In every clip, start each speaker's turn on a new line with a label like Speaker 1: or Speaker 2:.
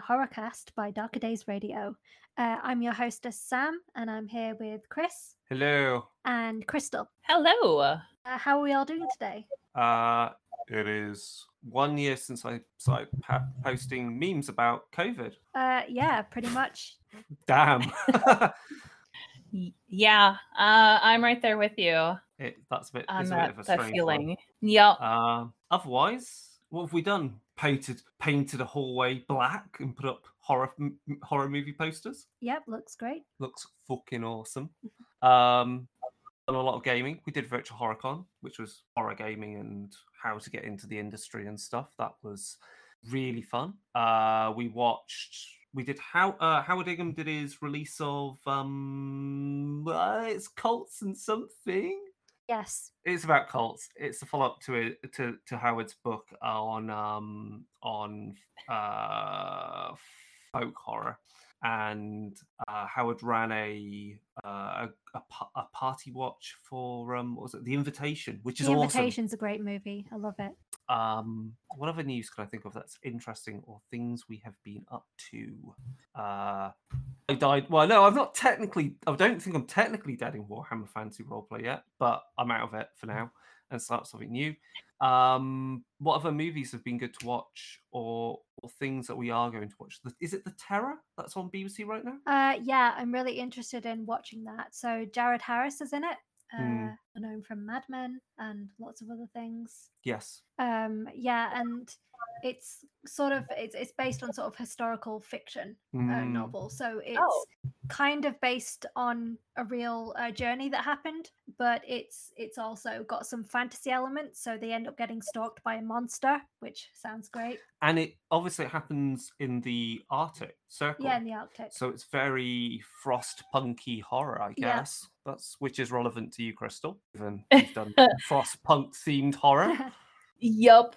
Speaker 1: Cassette, a horror cast by Darker Days Radio. Uh, I'm your hostess, Sam, and I'm here with Chris
Speaker 2: Hello.
Speaker 1: and Crystal.
Speaker 3: Hello.
Speaker 1: Uh, how are we all doing today?
Speaker 2: Uh, it is one year since I started pa- posting memes about COVID.
Speaker 1: Uh, yeah, pretty much.
Speaker 2: Damn.
Speaker 3: Yeah, uh, I'm right there with you
Speaker 2: it, that's a bit,
Speaker 3: on
Speaker 2: it's a bit
Speaker 3: that,
Speaker 2: of a strange
Speaker 3: feeling. Yep.
Speaker 2: Uh, otherwise, what have we done? Painted painted a hallway black and put up horror horror movie posters.
Speaker 1: Yep, looks great.
Speaker 2: Looks fucking awesome. Um, done a lot of gaming. We did Virtual HorrorCon, which was horror gaming and how to get into the industry and stuff. That was really fun. Uh, we watched. We did how uh, Howard Ingham did his release of um, uh, it's cults and something.
Speaker 1: Yes.
Speaker 2: It's about cults. It's a follow up to it to to Howard's book on um on uh folk horror, and uh, Howard ran a uh, a, a a party watch for um what was it the Invitation, which is
Speaker 1: the
Speaker 2: awesome.
Speaker 1: Invitation's a great movie. I love it.
Speaker 2: Um, what other news can I think of that's interesting or things we have been up to? Uh, I died. Well, no, I'm not technically. I don't think I'm technically dead in Warhammer Fantasy Roleplay yet, but I'm out of it for now and start something new. Um, what other movies have been good to watch, or or things that we are going to watch? The- Is it The Terror that's on BBC right now?
Speaker 1: Uh, yeah, I'm really interested in watching that. So Jared Harris is in it. Uh,
Speaker 2: Hmm.
Speaker 1: Known from Mad Men and lots of other things.
Speaker 2: Yes.
Speaker 1: Um, yeah, and it's sort of it's it's based on sort of historical fiction uh,
Speaker 2: Mm,
Speaker 1: novel. So it's
Speaker 3: Oh.
Speaker 1: kind of based on a real uh, journey that happened, but it's it's also got some fantasy elements. So they end up getting stalked by a monster, which sounds great.
Speaker 2: And it obviously it happens in the Arctic Circle.
Speaker 1: Yeah, in the Arctic.
Speaker 2: So it's very frost punky horror, I
Speaker 1: Yeah.
Speaker 2: guess. That's which is relevant to you, Crystal. Given you've done frost punk themed horror.
Speaker 3: Yup.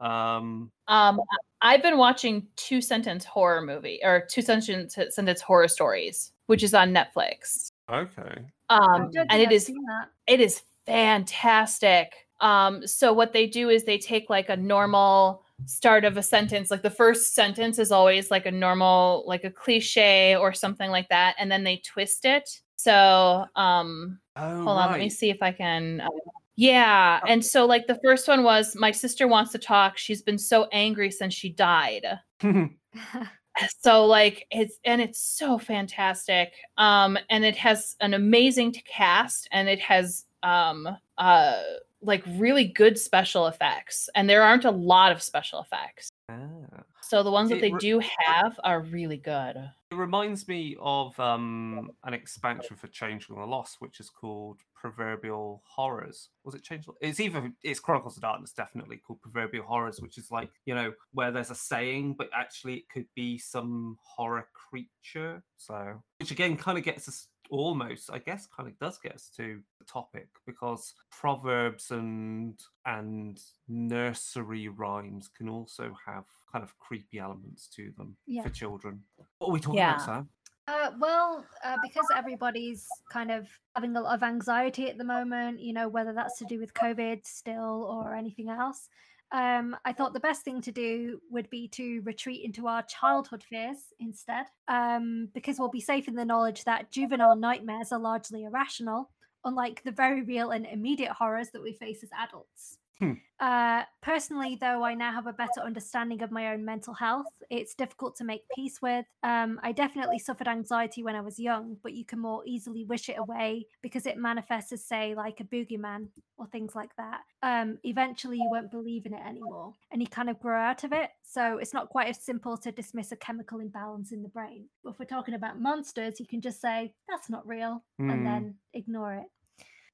Speaker 2: Um,
Speaker 3: Um, I- I've been watching two sentence horror movie or two sentence sentence horror stories, which is on Netflix.
Speaker 2: okay.
Speaker 3: Um, and it
Speaker 1: I've
Speaker 3: is
Speaker 1: seen that.
Speaker 3: it is fantastic. Um, so what they do is they take like a normal start of a sentence, like the first sentence is always like a normal, like a cliche or something like that, and then they twist it. So um
Speaker 2: Oh,
Speaker 3: hold on, let me see if I can uh, yeah, and so like the first one was my sister wants to talk. She's been so angry since she died. So like it's and it's so fantastic um and it has an amazing t- cast and it has um uh like really good special effects and there aren't a lot of special effects
Speaker 2: Ah.
Speaker 3: so the ones that they do have are really good
Speaker 2: It reminds me of um, an expansion for Changeling the Lost, which is called Proverbial Horrors. Was it Changeling? It's either it's Chronicles of Darkness, definitely called Proverbial Horrors, which is like you know where there's a saying, but actually it could be some horror creature. So, which again kind of gets us almost, I guess, kind of does get us to the topic because proverbs and and nursery rhymes can also have kind of creepy elements to them
Speaker 1: Yeah.
Speaker 2: for children. What are we talking
Speaker 3: Yeah.
Speaker 2: about, Sam?
Speaker 1: Uh, well, uh, because everybody's kind of having a lot of anxiety at the moment, you know, whether that's to do with COVID still or anything else, um, I thought the best thing to do would be to retreat into our childhood fears instead, um, because we'll be safe in the knowledge that juvenile nightmares are largely irrational, unlike the very real and immediate horrors that we face as adults.
Speaker 2: Hmm.
Speaker 1: Uh, personally, though, I now have a better understanding of my own mental health. It's difficult to make peace with. Um, I definitely suffered anxiety when I was young, but you can more easily wish it away because it manifests as, say, like a boogeyman or things like that. Um, eventually, you won't believe in it anymore and you kind of grow out of it. So it's not quite as simple to dismiss a chemical imbalance in the brain. But if we're talking about monsters, you can just say, that's not real,
Speaker 2: Hmm.
Speaker 1: and then ignore it.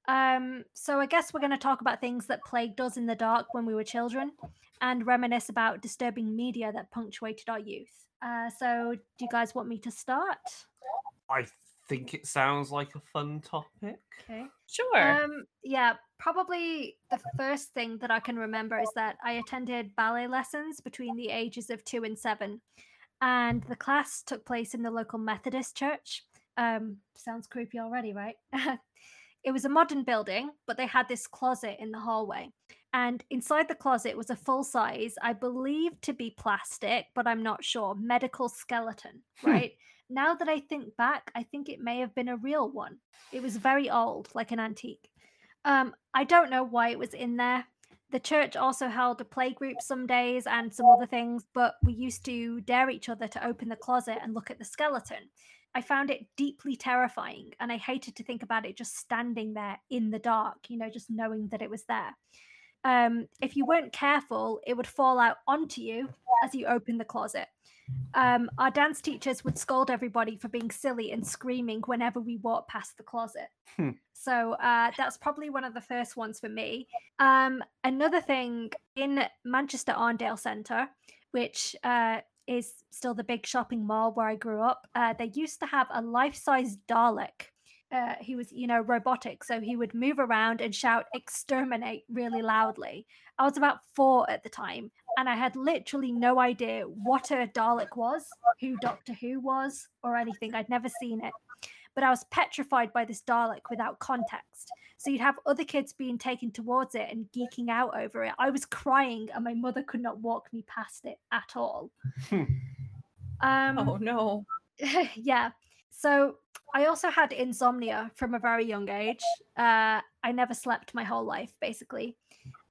Speaker 1: Um, so I guess we're going to talk about things that plagued us in the dark when we were children, and reminisce about disturbing media that punctuated our youth. Uh, so, do you guys want me to start?
Speaker 2: I think it sounds like a fun topic.
Speaker 1: Okay.
Speaker 3: sure
Speaker 1: Um, yeah, probably the first thing that I can remember is that I attended ballet lessons between the ages of two and seven, and the class took place in the local Methodist church. Um, sounds creepy already, right? it was a modern building, but they had this closet in the hallway. And inside the closet was a full size, I believe to be plastic, but I'm not sure, medical skeleton,
Speaker 2: Hmm.
Speaker 1: right? now that I think back, I think it may have been a real one. It was very old, like an antique. Um, I don't know why it was in there. The church also held a play group some days and some other things, but we used to dare each other to open the closet and look at the skeleton. I found it deeply terrifying, and I hated to think about it just standing there in the dark, you know, just knowing that it was there. Um, if you weren't careful, it would fall out onto you as you opened the closet. Um, our dance teachers would scold everybody for being silly and screaming whenever we walked past the closet.
Speaker 2: Hmm.
Speaker 1: So uh, that's probably one of the first ones for me. Um, another thing in Manchester Arndale Centre, which uh, is still the big shopping mall where I grew up, uh, they used to have a life-size Dalek. Uh, he was, you know, robotic, so he would move around and shout "exterminate" really loudly. I was about four at the time, and I had literally no idea what a Dalek was, who Doctor Who was, or anything. I'd never seen it. But I was petrified by this Dalek without context. So you'd have other kids being taken towards it and geeking out over it. I was crying, and my mother could not walk me past it at all. Um,
Speaker 3: Oh no.
Speaker 1: yeah. So I also had insomnia from a very young age. Uh, I never slept my whole life, basically.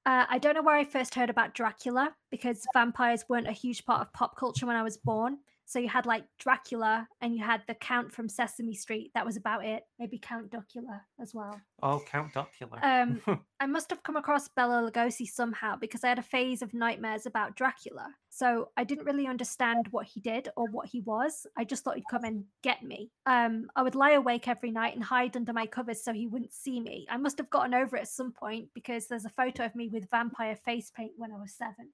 Speaker 1: Uh, I don't know where I first heard about Dracula because vampires weren't a huge part of pop culture when I was born. So you had like Dracula and you had the Count from Sesame Street. That was about it. Maybe Count Duckula as well.
Speaker 2: Oh, Count Duckula.
Speaker 1: Um, I must have come across Bela Lugosi somehow because I had a phase of nightmares about Dracula. So I didn't really understand what he did or what he was. I just thought he'd come and get me. Um, I would lie awake every night and hide under my covers so he wouldn't see me. I must have gotten over it at some point because there's a photo of me with vampire face paint when I was seven.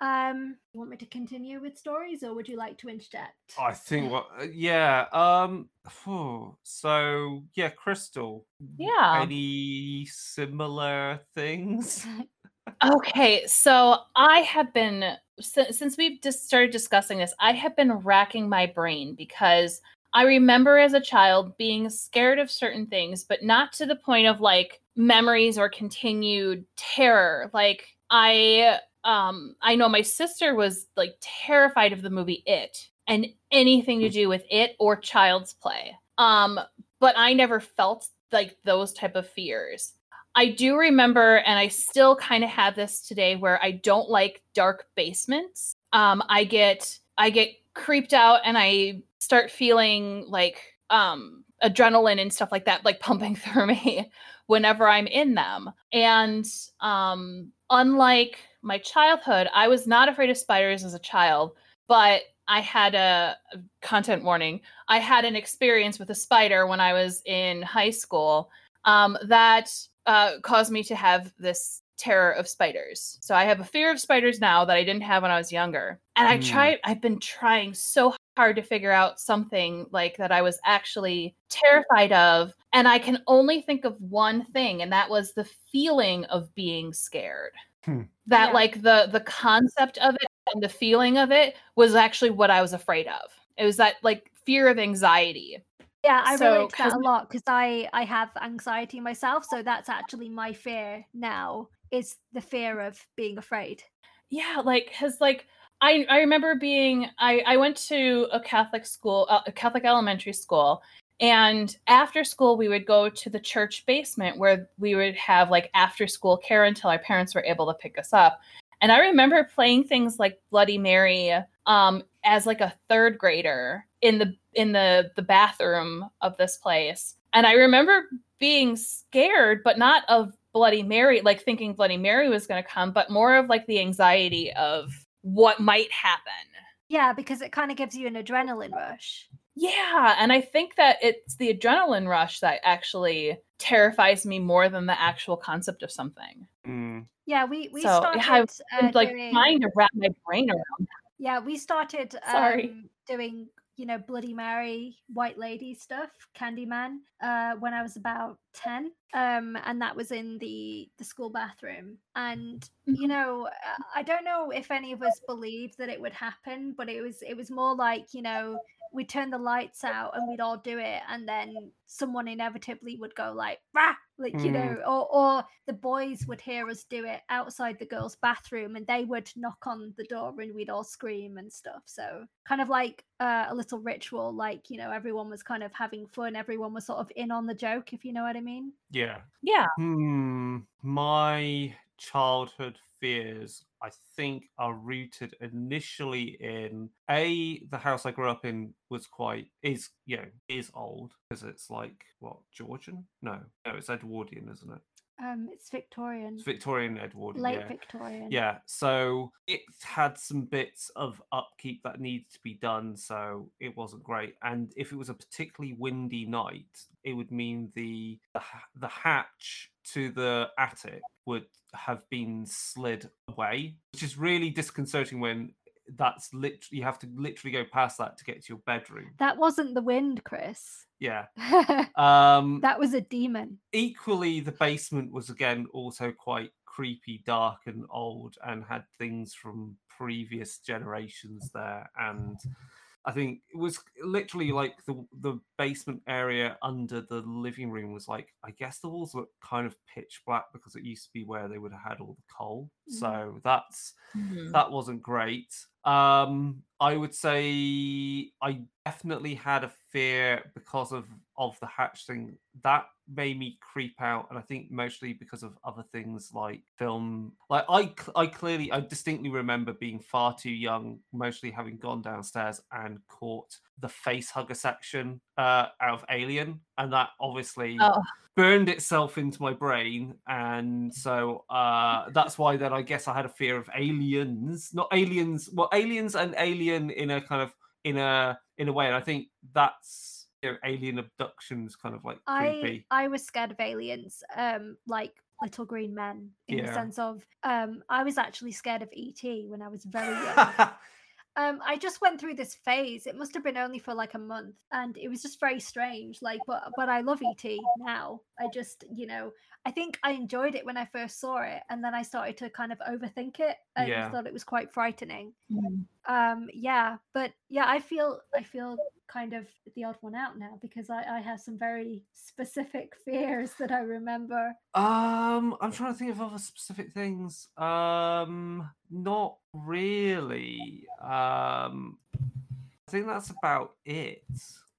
Speaker 1: Um, you want me to continue with stories or would you like to interject?
Speaker 2: I think what, uh, yeah. Um, phew, so yeah, Crystal.
Speaker 3: Yeah.
Speaker 2: Any similar things?
Speaker 3: Okay, so I have been since, since we've just started discussing this, I have been racking my brain because I remember as a child being scared of certain things, but not to the point of like memories or continued terror. Like I um I know my sister was like terrified of the movie It and anything to do with it or child's play. Um but I never felt like those type of fears. I do remember, and I still kind of have this today, where I don't like dark basements. Um, I get I get creeped out, and I start feeling like um, adrenaline and stuff like that, like pumping through me whenever I'm in them. And um, unlike my childhood, I was not afraid of spiders as a child, but I had a content warning. I had an experience with a spider when I was in high school um, that uh, caused me to have this terror of spiders. So I have a fear of spiders now that I didn't have when I was younger. And I
Speaker 2: Mm.
Speaker 3: tried, I've been trying so hard to figure out something like that I was actually terrified of. And I can only think of one thing, and that was the feeling of being scared.
Speaker 2: Hmm.
Speaker 3: That
Speaker 1: Yeah.
Speaker 3: like the the concept of it and the feeling of it was actually what I was afraid of. It was that like fear of anxiety.
Speaker 1: Yeah, I
Speaker 3: So,
Speaker 1: relate to that
Speaker 3: 'cause-
Speaker 1: a lot because I I have anxiety myself, so that's actually my fear now is the fear of being afraid.
Speaker 3: yeah like has like i i remember being i i went to a catholic school uh, a catholic elementary school and after school we would go to the church basement where we would have like after school care until our parents were able to pick us up. And i remember playing things like bloody mary um as like a third grader in the in the the bathroom of this place. And i remember being scared but not of bloody mary like thinking bloody mary was going to come but more of like the anxiety of what might happen
Speaker 1: Yeah, because it kind of gives you an adrenaline rush.
Speaker 3: yeah and i think that it's the adrenaline rush that actually terrifies me more than the actual concept of something
Speaker 2: Mm.
Speaker 1: Yeah, we we
Speaker 3: So,
Speaker 1: started
Speaker 3: yeah, I
Speaker 1: uh,
Speaker 3: i'm like
Speaker 1: doing,
Speaker 3: trying to wrap my brain around
Speaker 1: yeah we started
Speaker 3: Sorry.
Speaker 1: um, doing you know Bloody Mary, White Lady stuff, Candyman, uh, when I was about ten, um, and that was in the the school bathroom. And you
Speaker 3: Mhm.
Speaker 1: know, I don't know if any of us believed that it would happen, but it was it was more like you know we'd turn the lights out and we'd all do it and then someone inevitably would go like rah like you
Speaker 2: Mm.
Speaker 1: know or or the boys would hear us do it outside the girls bathroom and they would knock on the door and we'd all scream and stuff so kind of like uh, a little ritual like you know everyone was kind of having fun everyone was sort of in on the joke if you know what i mean
Speaker 2: Yeah.
Speaker 3: Yeah.
Speaker 2: Hmm. My childhood fears, I think, are rooted initially in a the house I grew up in was quite is you know is old because it's like what Georgian? No, no, it's Edwardian, isn't it?
Speaker 1: Um it's victorian
Speaker 2: It's Victorian Edward.
Speaker 1: late
Speaker 2: yeah.
Speaker 1: victorian
Speaker 2: Yeah, so it had some bits of upkeep that needed to be done, so it wasn't great. And if it was a particularly windy night, it would mean the the, the hatch to the attic would have been slid away, which is really disconcerting when that's literally you have to literally go past that to get to your bedroom.
Speaker 1: that wasn't the wind chris
Speaker 2: Yeah.
Speaker 1: that
Speaker 2: Um
Speaker 1: was a demon
Speaker 2: equally the basement was again also quite creepy dark and old and had things from previous generations there and i think it was literally like the the basement area under the living room was like i guess the walls were kind of pitch black because it used to be where they would have had all the coal
Speaker 1: Mhm.
Speaker 2: so that's
Speaker 3: Mhm.
Speaker 2: that wasn't great. Um, I would say I definitely had a fear because of of the hatch thing that made me creep out, and I think mostly because of other things like film. Like I, I clearly, I distinctly remember being far too young, mostly having gone downstairs and caught the face hugger section uh, out of Alien, and that obviously
Speaker 3: Oh.
Speaker 2: burned itself into my brain and so uh that's why then i guess i had a fear of aliens not aliens well aliens and alien in a kind of in a in a way and i think that's you know, alien abductions kind of like
Speaker 1: I
Speaker 2: creepy
Speaker 1: I was scared of aliens, um, like little green men, in the sense of um, I was actually scared of ET when I was very young. um, I just went through this phase. It must have been only for like a month, and it was just very strange. Like, but but I love ET now. I just you know I think I enjoyed it when I first saw it, and then I started to kind of overthink it and
Speaker 2: Yeah.
Speaker 1: thought it was quite frightening.
Speaker 3: Mhm.
Speaker 1: um yeah but yeah i feel i feel kind of the odd one out now because i i have some very specific fears that i remember.
Speaker 2: Um i'm trying to think of other specific things. Um not really. Um i think that's about it.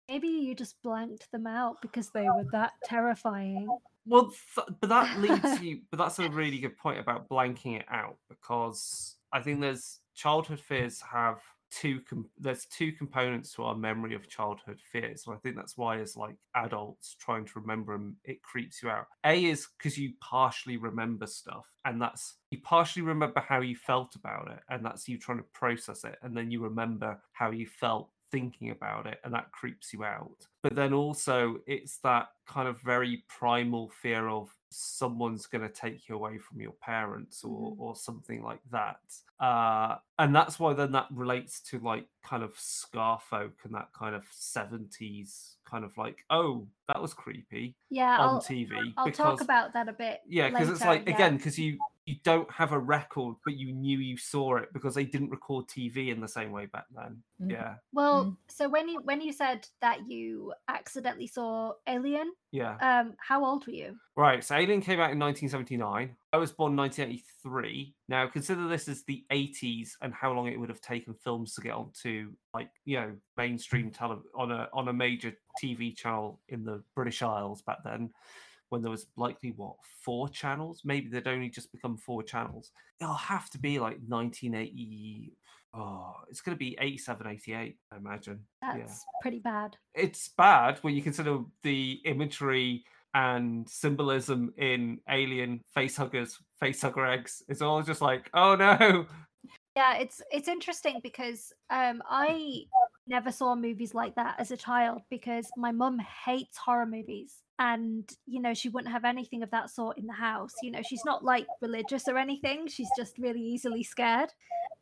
Speaker 1: Maybe you just blanked them out because they were that terrifying
Speaker 2: Well, th- but that leads you. But that's a really good point about blanking it out because I think there's childhood fears have two. Com- there's two components to our memory of childhood fears, and I think that's why, as like adults trying to remember them, it creeps you out. A is because you partially remember stuff, and that's you partially remember how you felt about it, and that's you trying to process it, and then you remember how you felt thinking about it and that creeps you out but then also it's that kind of very primal fear of someone's going to take you away from your parents or
Speaker 1: Mhm.
Speaker 2: or something like that uh and that's why then that relates to like kind of scarfolk and that kind of 70s kind of like oh that was creepy
Speaker 1: yeah
Speaker 2: on
Speaker 1: i'll,
Speaker 2: tv
Speaker 1: I'll
Speaker 2: because
Speaker 1: talk about that a bit
Speaker 2: yeah because it's like
Speaker 1: yeah.
Speaker 2: again because you you don't have a record but you knew you saw it because they didn't record tv in the same way back then
Speaker 3: Mhm.
Speaker 2: yeah
Speaker 1: well
Speaker 3: Mm.
Speaker 1: so when you when you said that you accidentally saw alien
Speaker 2: yeah
Speaker 1: um how old were you
Speaker 2: Right, so Alien came out in 1979. I was born in 1983. Now consider this as the 80s and how long it would have taken films to get onto like, you know, mainstream tele on a on a major TV channel in the British Isles back then when there was likely what, four channels? Maybe they'd only just become four channels. It'll have to be like 1980 Oh, it's going to be 87, 88, I imagine.
Speaker 1: that's
Speaker 2: yeah
Speaker 1: pretty bad
Speaker 2: it's bad when you consider the imagery and symbolism in alien face huggers face hugger eggs it's all just like oh no
Speaker 1: Yeah, it's it's interesting because um I never saw movies like that as a child because my mum hates horror movies and you know she wouldn't have anything of that sort in the house. You know, she's not like religious or anything. She's just really easily scared.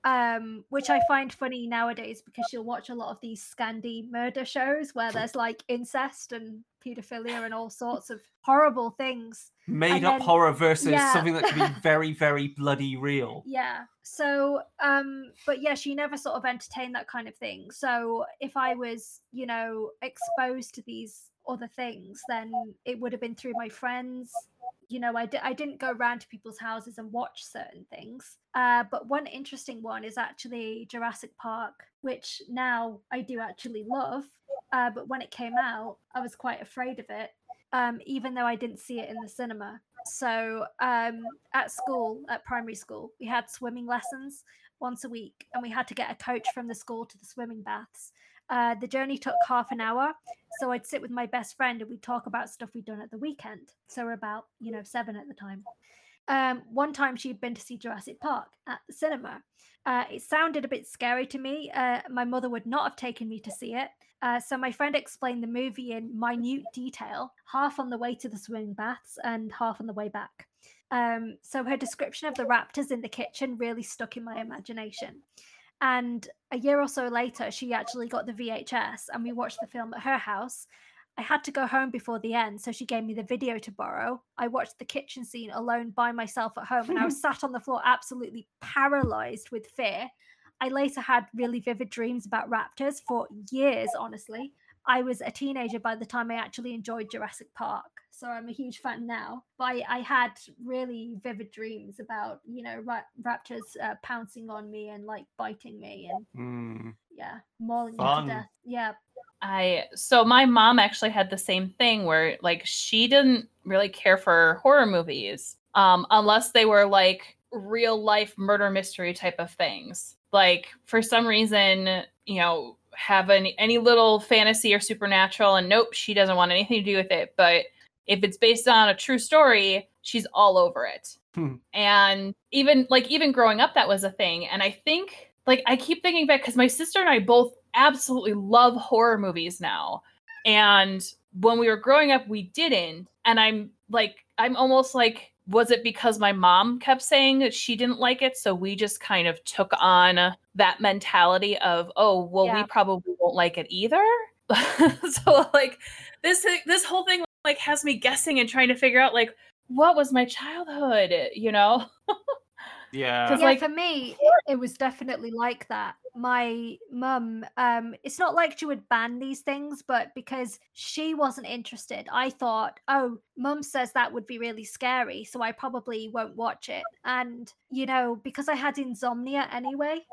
Speaker 1: Um which I find funny nowadays because she'll watch a lot of these Scandi murder shows where there's like incest and pedophilia and all sorts of horrible things.
Speaker 2: Made
Speaker 1: And
Speaker 2: up
Speaker 1: then-
Speaker 2: horror versus
Speaker 1: yeah.
Speaker 2: something that can be very, very bloody real.
Speaker 1: Yeah. So, um, but yeah, she never sort of entertained that kind of thing. So if I was, you know, exposed to these other things, then it would have been through my friends. You know, I d- I didn't go around to people's houses and watch certain things. Uh, but one interesting one is actually Jurassic Park, which now I do actually love. Uh, but when it came out, I was quite afraid of it, um, even though I didn't see it in the cinema. So um, at school, at primary school, we had swimming lessons once a week, and we had to get a coach from the school to the swimming baths. Uh, the journey took half an hour, so I'd sit with my best friend and we'd talk about stuff we'd done at the weekend. So we're about, you know, seven at the time. Um, one time she'd been to see Jurassic Park at the cinema. Uh, it sounded a bit scary to me. Uh, my mother would not have taken me to see it. Uh, so my friend explained the movie in minute detail, half on the way to the swimming baths and half on the way back. Um, so her description of the raptors in the kitchen really stuck in my imagination. And a year or so later, she actually got the VHS and we watched the film at her house. I had to go home before the end, so she gave me the video to borrow. I watched the kitchen scene alone by myself at home, and I was sat on the floor, absolutely paralyzed with fear. I later had really vivid dreams about raptors for years, honestly. I was a teenager by the time I actually enjoyed Jurassic Park. So I'm a huge fan now. But I, I had really vivid dreams about, you know, ra- raptors uh, pouncing on me and like biting me and
Speaker 2: Mm.
Speaker 1: yeah, mauling me to death. Yeah.
Speaker 3: I so my mom actually had the same thing where like she didn't really care for horror movies um unless they were like real life murder mystery type of things. Like for some reason, you know, have any any little fantasy or supernatural and nope, she doesn't want anything to do with it, but if it's based on a true story, she's all over it.
Speaker 2: Hmm.
Speaker 3: And even like even growing up that was a thing and I think like I keep thinking back cuz my sister and I both absolutely love horror movies now. And when we were growing up, we didn't. And I'm like, I'm almost like, was it because my mom kept saying that she didn't like it? So we just kind of took on that mentality of, oh, well,
Speaker 1: Yeah.
Speaker 3: we probably won't like it either. so like this this whole thing like has me guessing and trying to figure out like what was my childhood, you know?
Speaker 2: Yeah.
Speaker 3: 'Cause,
Speaker 1: yeah,
Speaker 3: like-
Speaker 1: for me, it was definitely like that. My mum, um, it's not like she would ban these things, but because she wasn't interested, I thought, oh, mum says that would be really scary, so I probably won't watch it. And, you know, because I had insomnia anyway,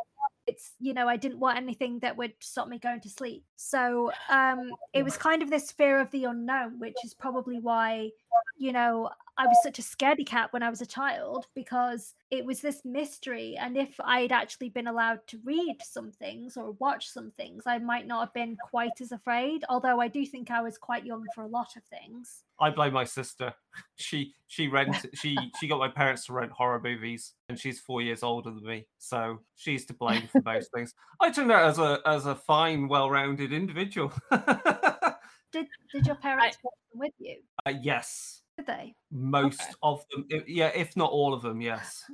Speaker 1: it's, you know, I didn't want anything that would stop me going to sleep. So um, it was kind of this fear of the unknown, which is probably why, you know, I was such a scaredy cat when I was a child because it was this mystery. And if I'd actually been allowed to read some things or watch some things, I might not have been quite as afraid. Although I do think I was quite young for a lot of things.
Speaker 2: I blame my sister. She she rent she she got my parents to rent horror movies, and she's four years older than me, so she's to blame for most things. I turned out as a as a fine, well-rounded individual.
Speaker 1: Did did your parents watch them with you?
Speaker 2: Uh, yes,
Speaker 1: Did they?
Speaker 2: most
Speaker 3: Okay.
Speaker 2: of them. Yeah, if not all of them. Yes.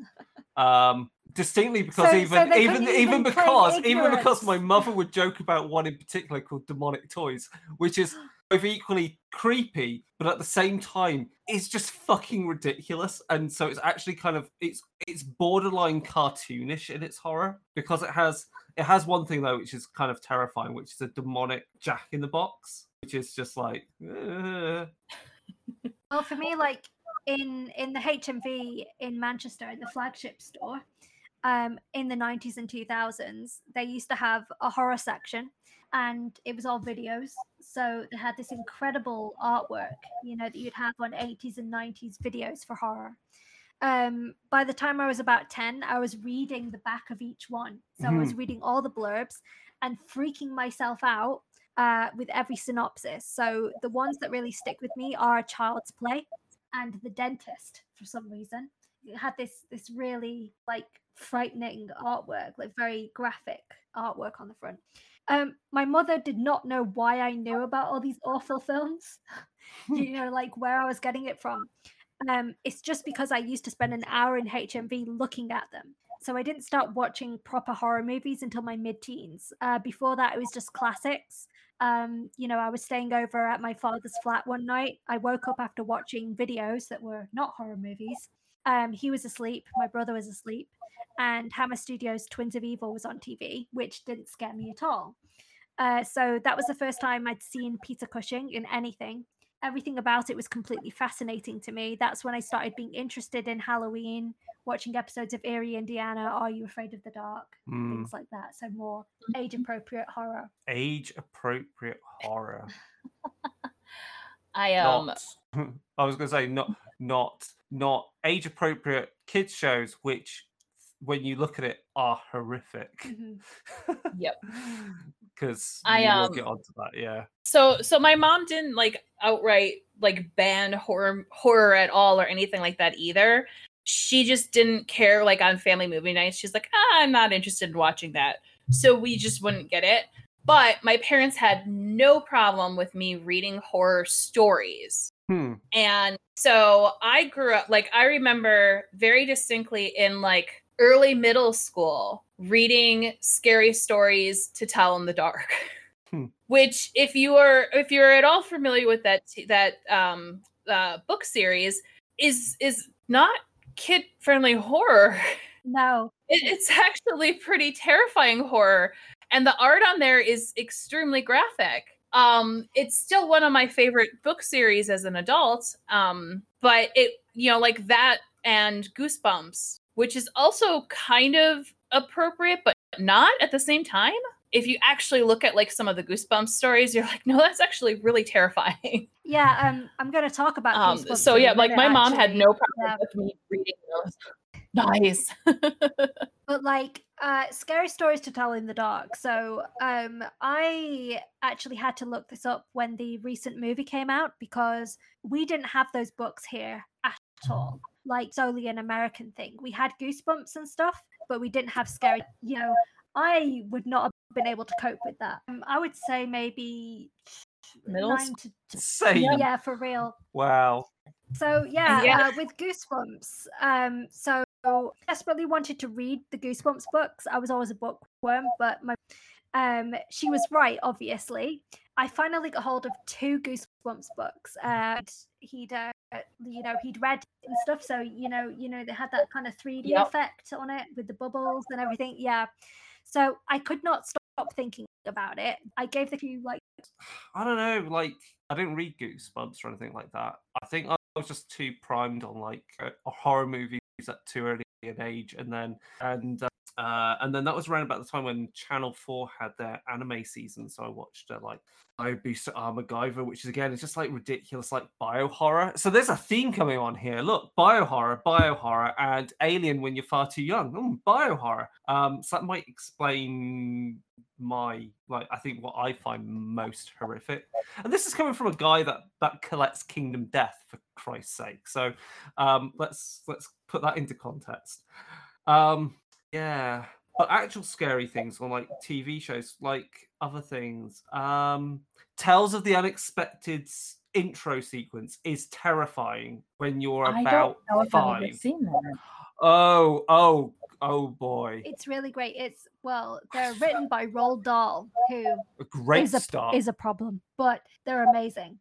Speaker 2: Um, distinctly because
Speaker 1: So- so
Speaker 2: even
Speaker 1: they
Speaker 2: even even because even because my mother would joke about one in particular called demonic toys, which is both equally creepy, but at the same time, it's just fucking ridiculous. And so it's actually kind of it's it's borderline cartoonish in its horror because it has it has one thing though which is kind of terrifying, which is a demonic Jack in the Box, which is just like. "Ugh."
Speaker 1: Well, for me, like in in the HMV in Manchester, in the flagship store, um, in the nineties and two thousands, they used to have a horror section, and it was all videos. So they had this incredible artwork, you know, that you'd have on eighties and nineties videos for horror. Um, by the time I was about ten, I was reading the back of each one. So I was reading all the blurbs and freaking myself out uh, with every synopsis. So the ones that really stick with me are Child's Play and The Dentist for some reason. It had this this really like frightening artwork, like very graphic artwork on the front. Um, my mother did not know why I knew about all these awful films. you know, like where I was getting it from. Um, it's just because I used to spend an hour in HMV looking at them. So I didn't start watching proper horror movies until my mid-teens. Uh, before that, it was just classics. Um, you know, I was staying over at my father's flat one night. I woke up after watching videos that were not horror movies. Um, he was asleep, my brother was asleep, and Hammer Studios' Twins of Evil was on TV, which didn't scare me at all. Uh, so that was the first time I'd seen Peter Cushing in anything. Everything about it was completely fascinating to me. That's when I started being interested in Halloween, watching episodes of Eerie, Indiana, Are You Afraid of the Dark,
Speaker 2: Mm,
Speaker 1: things like that. So more age appropriate horror.
Speaker 2: age appropriate horror.
Speaker 3: I um
Speaker 2: not I was gonna say not not not age appropriate kids shows, which when you look at it are horrific.
Speaker 1: Mhm.
Speaker 3: Yep.
Speaker 2: Because
Speaker 3: I,
Speaker 2: will
Speaker 3: um,
Speaker 2: get onto that, yeah.
Speaker 3: so so my mom didn't like outright like ban horror horror at all or anything like that either. She just didn't care like on family movie nights. She's like, ah, I'm not interested in watching that. So we just wouldn't get it. But my parents had no problem with me reading horror stories.
Speaker 2: Hmm.
Speaker 3: And so I grew up like I remember very distinctly in like early middle school reading scary stories to tell in the dark.
Speaker 2: Hmm.
Speaker 3: Which if you are if you're at all familiar with that that um uh book series is is not kid friendly horror.
Speaker 1: No,
Speaker 3: It, it's actually pretty terrifying horror and the art on there is extremely graphic um it's still one of my favorite book series as an adult um but it you know like that and goosebumps which is also kind of appropriate but not at the same time. If you actually look at like some of the goosebumps stories you're like no that's actually really terrifying.
Speaker 1: Yeah, um, I'm going to talk about.
Speaker 3: um
Speaker 1: Goosebumps
Speaker 3: so yeah like my mom had no problem
Speaker 1: Yeah.
Speaker 3: with me reading those. Nice.
Speaker 1: But like uh scary stories to tell in the dark. So um i actually had to look this up when the recent movie came out because we didn't have those books here at all like solely an american thing we had goosebumps and stuff but we didn't have scary you know i would not have been able to cope with that um, i would say maybe
Speaker 3: Middle
Speaker 1: nine to
Speaker 2: Same.
Speaker 1: yeah for real
Speaker 2: Wow.
Speaker 1: so yeah,
Speaker 3: Yeah.
Speaker 1: Uh, with Goosebumps. Um, so desperately wanted to read the Goosebumps books. I was always a bookworm, but my um, she was right. Obviously, I finally got hold of two Goosebumps books. And he'd, uh, you know, he'd read and stuff. So you know, you know, they had that kind of three D
Speaker 3: Yep.
Speaker 1: effect on it with the bubbles and everything. Yeah. So I could not stop thinking about it. I gave the few like
Speaker 2: I don't know, like I didn't read Goosebumps or anything like that. I think I was just too primed on like uh, horror movies at too early an age, and then and uh, uh, and then that was around about the time when Channel Four had their anime season. So I watched uh, like Beast uh, MacGyver, which is again it's just like ridiculous, like bio horror. So there's a theme coming on here. Look, bio horror, bio horror, and Alien when you're far too young. Mm, bio horror. Um, so that might explain my like I think what I find most horrific. And this is coming from a guy that that collects Kingdom Death for Christ's sake. So um let's let's put that into context. Um yeah. But actual scary things on like TV shows, like other things. Um Tales of the Unexpected intro sequence is terrifying when you're
Speaker 3: I
Speaker 2: about
Speaker 3: don't know if I've ever
Speaker 2: five.
Speaker 3: seen that.
Speaker 2: Oh, oh, oh boy.
Speaker 1: it's really great. It's well, they're written by Roald Dahl, who
Speaker 2: A great
Speaker 1: is a
Speaker 2: start.
Speaker 1: is a problem, but they're amazing.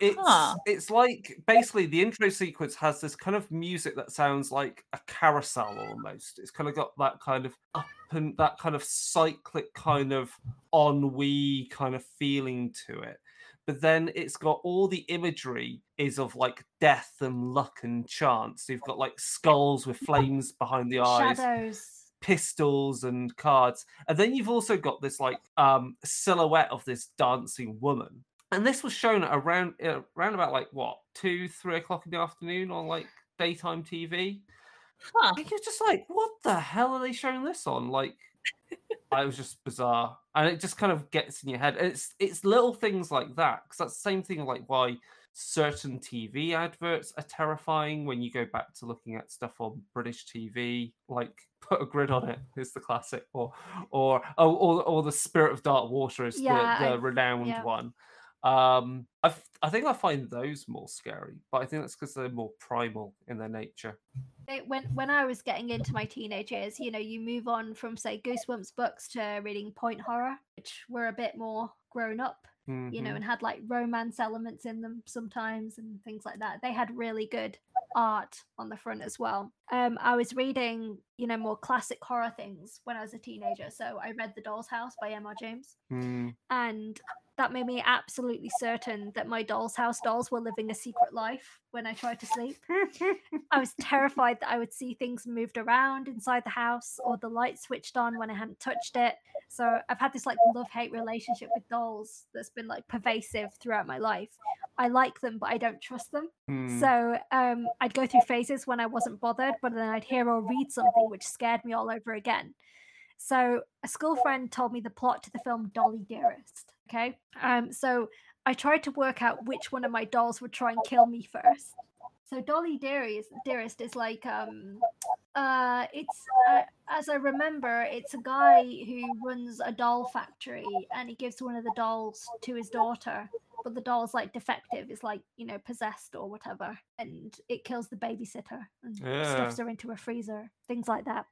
Speaker 2: It's
Speaker 3: Huh.
Speaker 2: it's like basically the intro sequence has this kind of music that sounds like a carousel almost. It's kind of got that kind of up and that kind of cyclic kind of ennui kind of feeling to it. But then it's got all the imagery is of like death and luck and chance. You've got like skulls with flames behind the eyes
Speaker 1: Shadows.
Speaker 2: pistols and cards and then you've also got this like um silhouette of this dancing woman and this was shown at around uh, around about like what two three o'clock in the afternoon on like daytime tv
Speaker 3: Huh.
Speaker 2: and you're just like what the hell are they showing this on? Like it was just bizarre. And it just kind of gets in your head. It's it's little things like that because that's the same thing like why certain tv adverts are terrifying when you go back to looking at stuff on british tv like put a grid on it is the classic or or oh, or, or the spirit of dark water is
Speaker 1: Yeah,
Speaker 2: the,
Speaker 1: I-
Speaker 2: renowned
Speaker 1: yeah.
Speaker 2: one Um, I I think I find those more scary, but I think that's because they're more primal in their nature.
Speaker 1: When when I was getting into my teenage years, you know, you move on from say Goosebumps books to reading point horror, which were a bit more grown up,
Speaker 2: Mm-hmm.
Speaker 1: you know, and had like romance elements in them sometimes and things like that. They had really good art on the front as well. Um, I was reading, you know, more classic horror things when I was a teenager. So I read The Doll's House by M.R. James,
Speaker 2: Mm.
Speaker 1: and that made me absolutely certain that my doll's house dolls were living a secret life when I tried to sleep. I was terrified that I would see things moved around inside the house or the light switched on when I hadn't touched it. So I've had this like love hate relationship with dolls that's been like pervasive throughout my life. I like them, but I don't trust them.
Speaker 2: Mm.
Speaker 1: So um, I'd go through phases when I wasn't bothered, but then I'd hear or read something which scared me all over again. So a school friend told me the plot to the film Dolly Dearest. Okay. Um, so I tried to work out which one of my dolls would try and kill me first. So Dolly Dearest, Dearest is like um uh it's uh, as I remember it's a guy who runs a doll factory and he gives one of the dolls to his daughter but the doll's like defective it's like you know possessed or whatever and it kills the babysitter and stuffs her into a freezer things like that.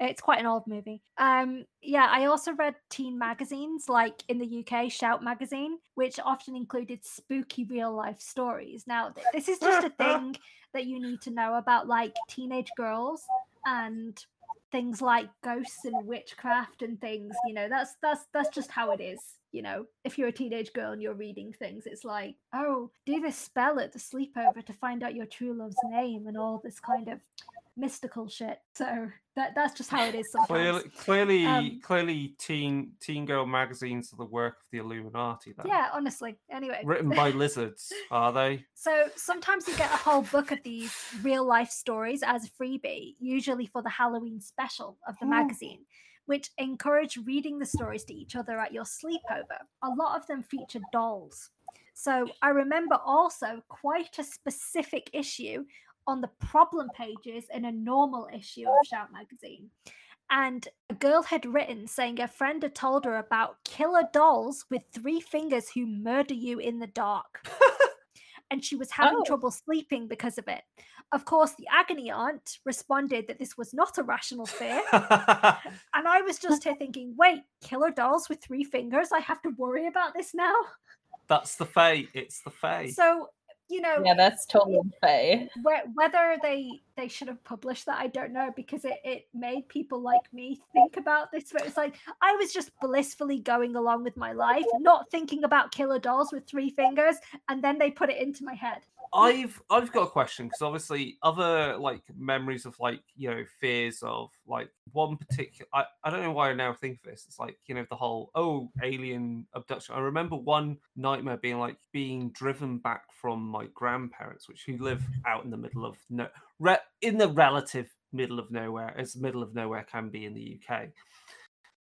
Speaker 1: It's quite an old movie. Um yeah i also read teen magazines like in the uk shout magazine which often included spooky real life stories. Now th- this is just a thing that you need to know about like teenage girls and things like ghosts and witchcraft and things you know that's that's that's just how it is you know. If you're a teenage girl and you're reading things it's like oh do this spell at the sleepover to find out your true love's name and all this kind of mystical shit so that that's just how it is sometimes
Speaker 2: Clearly, clearly,
Speaker 1: Um,
Speaker 2: clearly, teen teen girl magazines are the work of the Illuminati. Then.
Speaker 1: yeah honestly anyway
Speaker 2: Written by lizards, are they?
Speaker 1: So sometimes you get a whole book of these real life stories as a freebie, usually for the Halloween special of the magazine, which encourage reading the stories to each other at your sleepover. A lot of them feature dolls. So I remember also quite a specific issue on the problem pages in a normal issue of Shout magazine. And a girl had written saying a friend had told her about killer dolls with three fingers who murder you in the dark and she was having
Speaker 3: Oh.
Speaker 1: trouble sleeping because of it. Of course, the agony aunt responded that this was not a rational fear. And I was just here thinking, wait, killer dolls with three fingers? I have to worry about this now?
Speaker 2: That's the fate. It's the fate.
Speaker 1: So, you know,
Speaker 3: Yeah, that's totally
Speaker 1: fair. whether they they should have published that, I don't know, because it, it made people like me think about this. But it's like I was just blissfully going along with my life, not thinking about killer dolls with three fingers, and then they put it into my head.
Speaker 2: I've I've got a question because obviously other like memories of like you know fears of like one particular I, I don't know why I now think of this. It's like you know the whole oh alien abduction. I remember one nightmare being like being driven back from my grandparents, which who live out in the middle of no re, in the relative middle of nowhere, as middle of nowhere can be in the UK.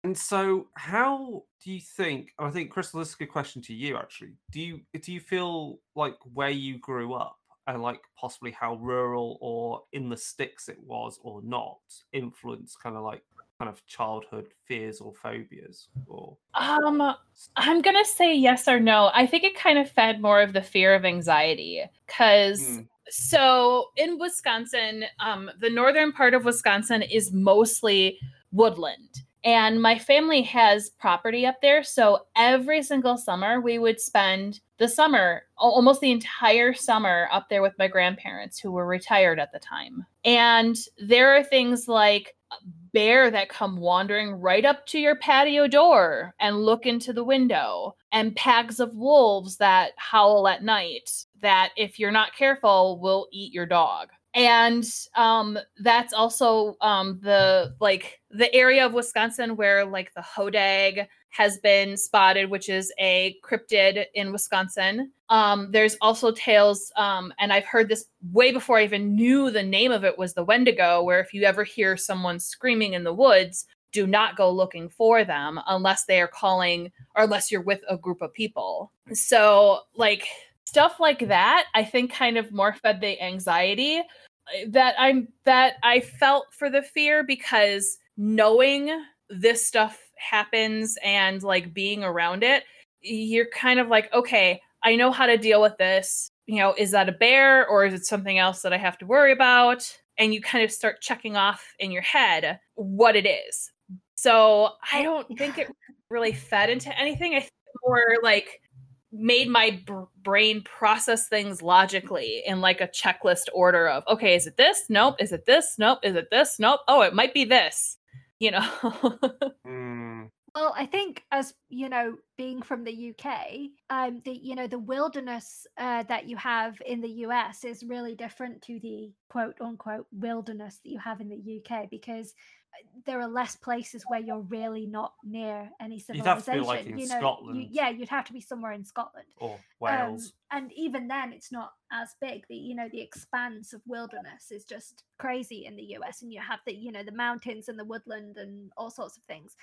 Speaker 2: And so, how do you think? I think, Crystal, this is a good question to you. Actually, do you do you feel like where you grew up and like possibly how rural or in the sticks it was or not influenced kind of like kind of childhood fears or phobias or
Speaker 3: Um, I'm gonna say yes or no. I think it kind of fed more of the fear of anxiety because
Speaker 2: Hmm.
Speaker 3: So in Wisconsin, um, the northern part of Wisconsin is mostly woodland. And my family has property up there. So every single summer, we would spend the summer, almost the entire summer, up there with my grandparents who were retired at the time. And there are things like bear that come wandering right up to your patio door and look into the window, and packs of wolves that howl at night that, if you're not careful, will eat your dog. And um, that's also um, the like the area of Wisconsin where like the hodag has been spotted, which is a cryptid in Wisconsin. Um, there's also tales, um, and I've heard this way before I even knew the name of it was the Wendigo, where if you ever hear someone screaming in the woods, do not go looking for them unless they are calling or unless you're with a group of people. So, like stuff like that, I think kind of more fed the anxiety uh, that I'm that I felt for the fear because knowing this stuff happens and like being around it, you're kind of like, okay, I know how to deal with this. You know, is that a bear or is it something else that I have to worry about? And you kind of start checking off in your head what it is. So I don't think it really fed into anything. I think more like made my br- brain process things logically in like a checklist order of okay is it this? Nope. Is it this? Nope. Is it this? Nope. Oh it might be this. You know
Speaker 1: Well, I think as you know, being from the UK, um, the you know the wilderness uh, that you have in the US is really different to the quote unquote wilderness that you have in the UK because uh, there are less places where you're really not near any civilization.
Speaker 2: You'd have to be, like, in
Speaker 1: you know, you-
Speaker 2: Scotland.
Speaker 1: yeah, you'd have to be somewhere in Scotland.
Speaker 2: or
Speaker 1: Um,
Speaker 2: Wales.
Speaker 1: and even then, it's not as big. The you know the expanse of wilderness is just crazy in the US, and you have the you know the mountains and the woodland and all sorts of things.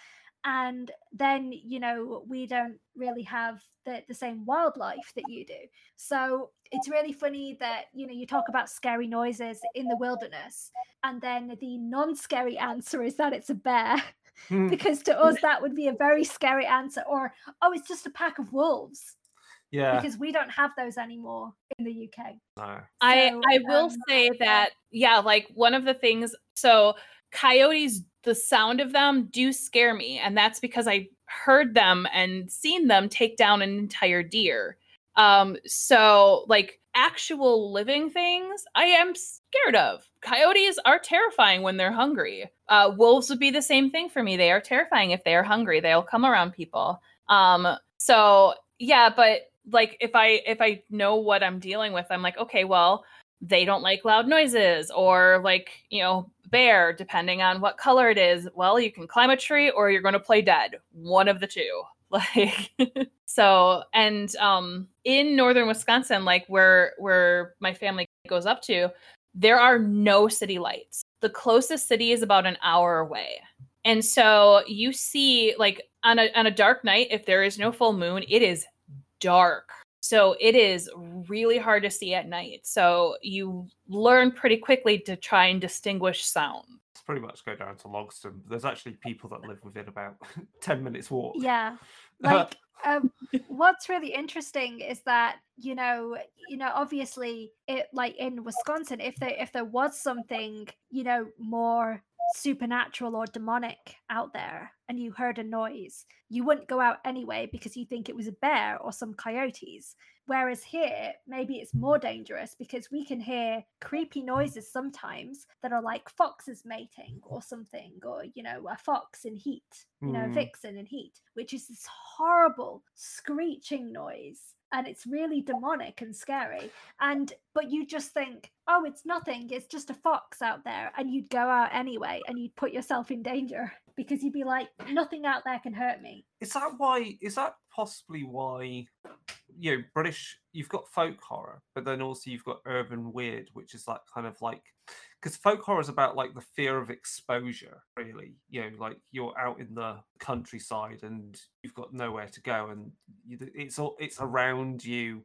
Speaker 1: And then you know we don't really have the the same wildlife that you do. So it's really funny that you know you talk about scary noises in the wilderness, and then the non-scary answer is that it's a bear.
Speaker 2: Hmm,
Speaker 1: because to us that would be a very scary answer or oh it's just a pack of wolves
Speaker 2: yeah.
Speaker 1: because we don't have those anymore in the UK.
Speaker 2: No.
Speaker 3: I I will
Speaker 1: um,
Speaker 3: say that yeah, like one of the things so coyotes the sound of them do scare me and that's because I heard them and seen them take down an entire deer. Um so like actual living things I am scared of. Coyotes are terrifying when they're hungry. Uh wolves would be the same thing for me. They are terrifying if they are hungry. They'll come around people. Um so yeah, but like if I if I know what I'm dealing with, I'm like, okay, well, they don't like loud noises or like, you know, bear, depending on what color it is. Well, you can climb a tree or you're going to play dead. One of the two. Like so and um in northern Wisconsin, like where where my family goes up to, there are no city lights. The closest city is about an hour away. And so you see like on a on a dark night if there is no full moon, it is dark. So it is really hard to see at night. So you learn pretty quickly to try and distinguish sound.
Speaker 2: It's pretty much go down to Logston. There's actually people that live within about 10 minutes walk.
Speaker 1: Yeah. Uh, like um, what's really interesting is that you know you know obviously it like in wisconsin if there if there was something you know more supernatural or demonic out there and you heard a noise you wouldn't go out anyway because you think it was a bear or some coyotes whereas here maybe it's more dangerous because we can hear creepy noises sometimes that are like foxes mating or something or you know a fox in heat you know
Speaker 2: Hmm.
Speaker 1: vixen in heat which is this horrible screeching noise and it's really demonic and scary and but you just think oh it's nothing it's just a fox out there and you'd go out anyway and you'd put yourself in danger because you'd be like nothing out there can hurt me
Speaker 2: Is that why? Is that possibly why? You know, British. You've got folk horror, but then also you've got urban weird, which is that kind of like because folk horror is about like the fear of exposure. Really, you know, like you're out in the countryside and you've got nowhere to go, and you, it's all it's around you,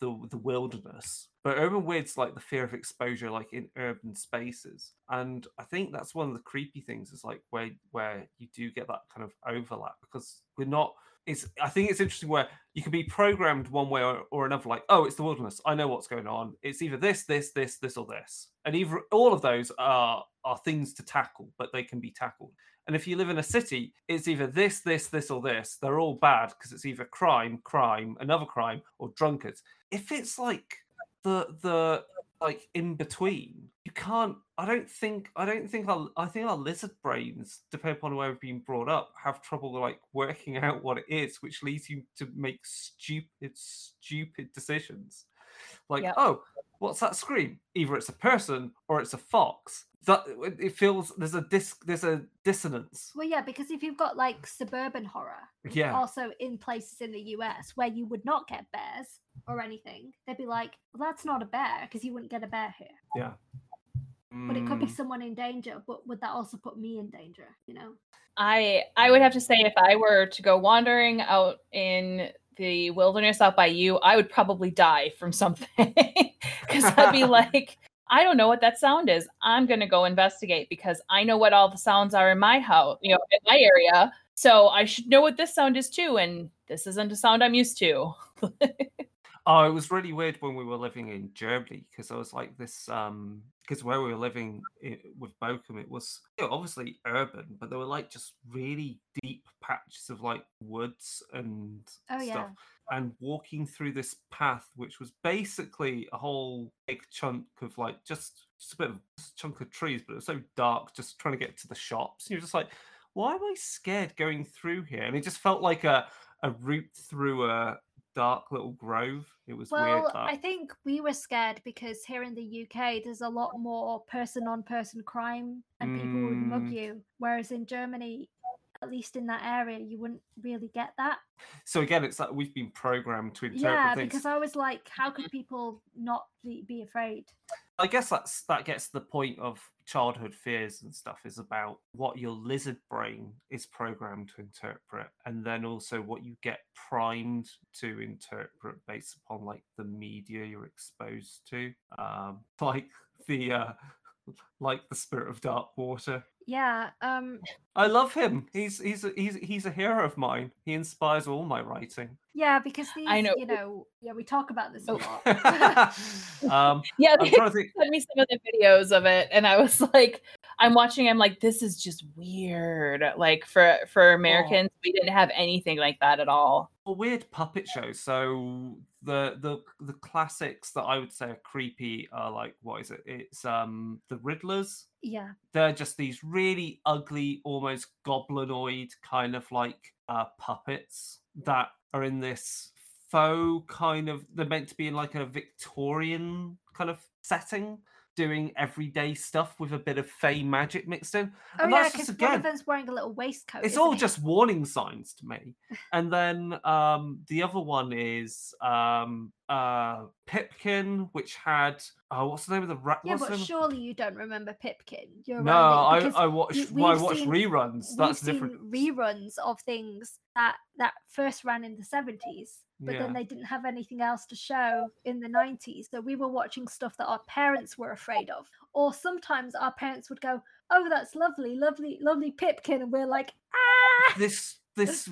Speaker 2: the the wilderness. But urban weird's like the fear of exposure, like in urban spaces, and I think that's one of the creepy things is like where where you do get that kind of overlap because we're not. It's I think it's interesting where you can be programmed one way or, or another, like oh it's the wilderness, I know what's going on. It's either this, this, this, this, or this, and either all of those are are things to tackle, but they can be tackled. And if you live in a city, it's either this, this, this, or this. They're all bad because it's either crime, crime, another crime, or drunkards. If it's like the the like in between, can't. I don't think. I don't think. Our, I think our lizard brains, depending upon where we've been brought up, have trouble like working out what it is, which leads you to make stupid, stupid decisions. Like,
Speaker 3: Yep.
Speaker 2: oh, what's that scream? Either it's a person or it's a fox. That it feels there's a dis there's a dissonance.
Speaker 1: well yeah because if you've got like suburban horror
Speaker 2: Yeah.
Speaker 1: also in places in the us where you would not get bears or anything they'd be like well that's not a bear because you wouldn't get a bear here
Speaker 2: Yeah.
Speaker 1: But it could be
Speaker 2: Mm,
Speaker 1: someone in danger but would that also put me in danger you know
Speaker 3: I I would have to say if I were to go wandering out in the wilderness out by you, I would probably die from something because I'd be like, I don't know what that sound is. I'm gonna go investigate because I know what all the sounds are in my house, you know, in my area. So I should know what this sound is too, and this isn't a sound I'm used to.
Speaker 2: Oh, it was really weird when we were living in Germany because I was like this um because where we were living i with Bochum, it was you know, obviously urban, but there were like just really deep patches of like woods and
Speaker 1: Oh yeah.
Speaker 2: stuff. And walking through this path, which was basically a whole big chunk of like just just a bit of a chunk of trees, but it was so dark, just trying to get to the shops. You're just like, why am I scared going through here? And it just felt like a a route through a dark little grove. It was weird.
Speaker 1: Well,
Speaker 2: That.
Speaker 1: I think we were scared because here in the UK, there's a lot more person on person crime and people would mug
Speaker 2: Mm.
Speaker 1: you. Whereas in Germany, at least in that area, you wouldn't really get that.
Speaker 2: So again, it's like we've been programmed to interpret
Speaker 1: Yeah,
Speaker 2: things.
Speaker 1: because I was like, how could people not be afraid?
Speaker 2: I guess that's that gets to the point of childhood fears and stuff is about what your lizard brain is programmed to interpret, and then also what you get primed to interpret based upon like the media you're exposed to, um, like the uh, like the spirit of dark water.
Speaker 1: Yeah. Um.
Speaker 2: I love him. He's he's he's he's a hero of mine. He inspires all my writing.
Speaker 1: Yeah, because these,
Speaker 3: I know.
Speaker 1: you know, yeah, we talk about this a
Speaker 3: Oh.
Speaker 1: lot.
Speaker 2: um,
Speaker 3: yeah,
Speaker 2: I'm
Speaker 3: they
Speaker 2: trying to think.
Speaker 3: sent me some of the videos of it, and I was like, I'm watching. I'm like, this is just weird. Like for for Americans, we didn't have anything like that at all.
Speaker 2: a weird puppet show. So the the the classics that I would say are creepy are like what is it? It's um the Riddlers.
Speaker 1: yeah.
Speaker 2: They're just these really ugly, almost goblinoid kind of like uh puppets that are in this faux kind of they're meant to be in like a Victorian kind of setting doing everyday stuff with a bit of fey magic mixed in.
Speaker 1: Oh
Speaker 2: And
Speaker 1: yeah, because one
Speaker 2: again
Speaker 1: of them's wearing a little waistcoat.
Speaker 2: it's all
Speaker 1: he?
Speaker 2: just warning signs to me. And then um, the other one is um, uh, Pipkin, which had oh, what's the name of the rat?
Speaker 1: Yeah, but surely you don't remember Pipkin. You're
Speaker 2: No, I, I watched
Speaker 1: you-
Speaker 2: well, I watched
Speaker 1: seen-
Speaker 2: reruns. That's different.
Speaker 1: reruns of things that that first ran in the 70s but
Speaker 2: Yeah.
Speaker 1: then they didn't have anything else to show in the 90s so we were watching stuff that our parents were afraid of or sometimes our parents would go oh that's lovely lovely lovely pipkin and we're like ah
Speaker 2: this this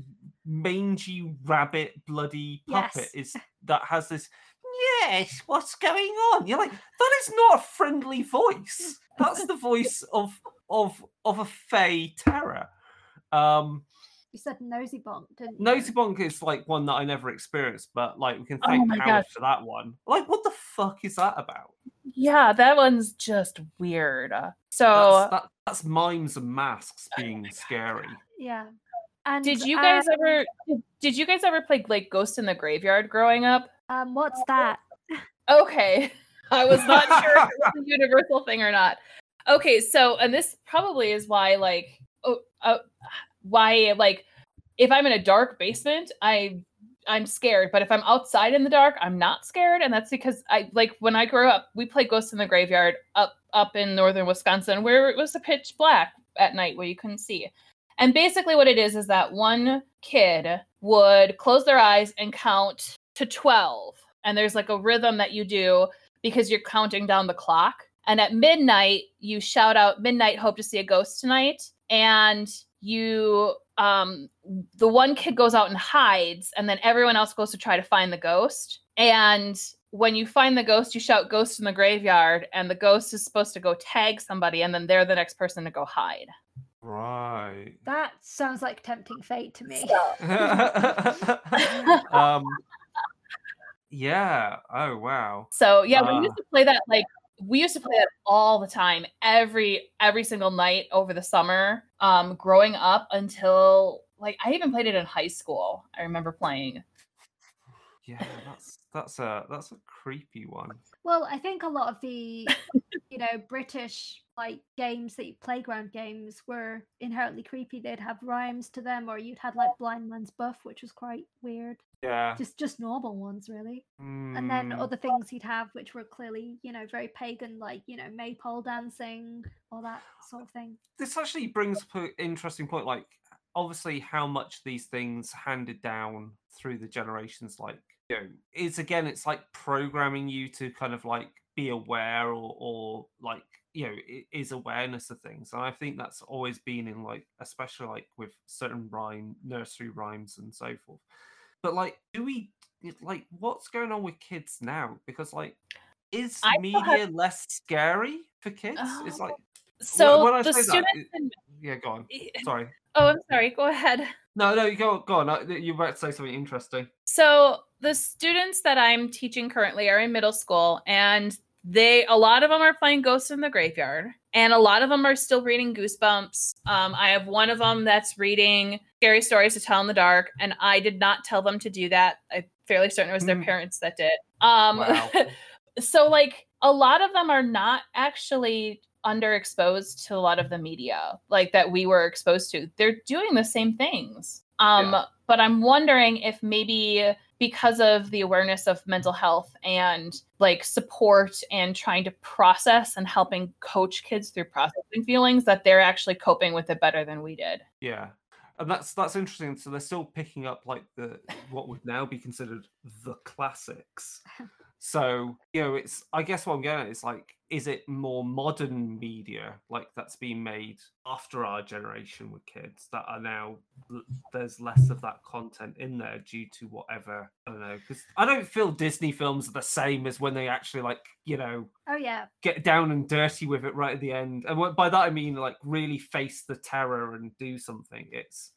Speaker 2: mangy rabbit bloody puppet
Speaker 1: Yes.
Speaker 2: is that has this yes what's going on? You're like that is not a friendly voice. That's the voice of of of a fey terror. Um
Speaker 1: you said nosy bonk didn't you?
Speaker 2: Nosy bonk is like one that i never experienced but like we can
Speaker 3: Oh
Speaker 2: thank howard for that one. Like what the fuck is that about?
Speaker 3: Yeah, that one's just weird. So,
Speaker 2: that's, that, that's mimes and masks being scary.
Speaker 1: Yeah and
Speaker 3: did you guys
Speaker 1: um,
Speaker 3: ever did, you guys ever play like Ghost in the Graveyard growing up?
Speaker 1: um what's that
Speaker 3: Okay. I was not sure if it was a universal thing or not. Okay, so and this probably is why like oh, uh, why like if I'm in a dark basement, I I'm scared, but if I'm outside in the dark, I'm not scared and that's because I like when I grew up, we played Ghost in the Graveyard up up in northern Wisconsin where it was a pitch black at night where you couldn't see. And basically what it is is that one kid would close their eyes and count to 12 and there's like a rhythm that you do because you're counting down the clock. And at midnight, you shout out midnight hope to see a ghost tonight. And you um the one kid goes out and hides and then everyone else goes to try to find the ghost. And when you find the ghost you shout ghost in the graveyard and the ghost is supposed to go tag somebody and then they're the next person to go hide
Speaker 2: right
Speaker 1: that sounds like tempting fate to me
Speaker 2: um yeah oh wow
Speaker 3: So yeah, we
Speaker 2: Ah.
Speaker 3: used to play that like we used to play that all the time, every every single night over the summer. Um, growing up until like I even played it in high school. I remember playing.
Speaker 2: Yeah, that's that's a that's a creepy one.
Speaker 1: Well, I think a lot of the, you know, British like games that you, playground games were inherently creepy. They'd have rhymes to them, or you'd had like Blind Man's Buff, which was quite weird.
Speaker 2: Yeah.
Speaker 1: Just just normal ones, really. And then
Speaker 2: Mm,
Speaker 1: other things you'd have, which were clearly, you know, very pagan, like you know, maypole dancing, all that sort of thing.
Speaker 2: this actually brings up an interesting point. Like, obviously, how much these things handed down through the generations, like, you know, is again, it's like programming you to kind of like be aware or, or like, you know, i- is awareness of things. And I think that's always been in like, especially like with certain rhyme, nursery rhymes and so forth. But like, do we like what's going on with kids now? Because like, is
Speaker 3: I
Speaker 2: media
Speaker 3: have-
Speaker 2: less scary for kids? It's
Speaker 3: Oh,
Speaker 2: like
Speaker 3: So
Speaker 2: when I
Speaker 3: the
Speaker 2: say that,
Speaker 3: students.
Speaker 2: it-
Speaker 3: in-
Speaker 2: yeah, go on. Sorry.
Speaker 3: Oh, I'm sorry. Go ahead.
Speaker 2: No, no, you go go on. You're about to say something interesting.
Speaker 3: So the students that I'm teaching currently are in middle school and they a lot of them are playing Ghosts in the Graveyard and a lot of them are still reading Goosebumps. Um, I have one of them that's reading Scary Stories to Tell in the Dark and I did not tell them to do that. I'm fairly certain it was their
Speaker 2: Mm.
Speaker 3: parents that did. Um,
Speaker 2: Wow.
Speaker 3: so like a lot of them are not actually underexposed to a lot of the media like that we were exposed to they're doing the same things um
Speaker 2: Yeah.
Speaker 3: but i'm wondering if maybe because of the awareness of mental health and like support and trying to process and helping coach kids through processing feelings that they're actually coping with it better than we did
Speaker 2: Yeah. And that's that's interesting. So they're still picking up like the what would now be considered the classics. So, you know, it's I guess what I'm getting at is like, is it more modern media like that's being made after our generation with kids that are now there's less of that content in there due to whatever I don't know because I don't feel Disney films are the same as when they actually like you know
Speaker 1: Oh yeah.
Speaker 2: get down and dirty with it right at the end. And by that I mean like really face the terror and do something. It's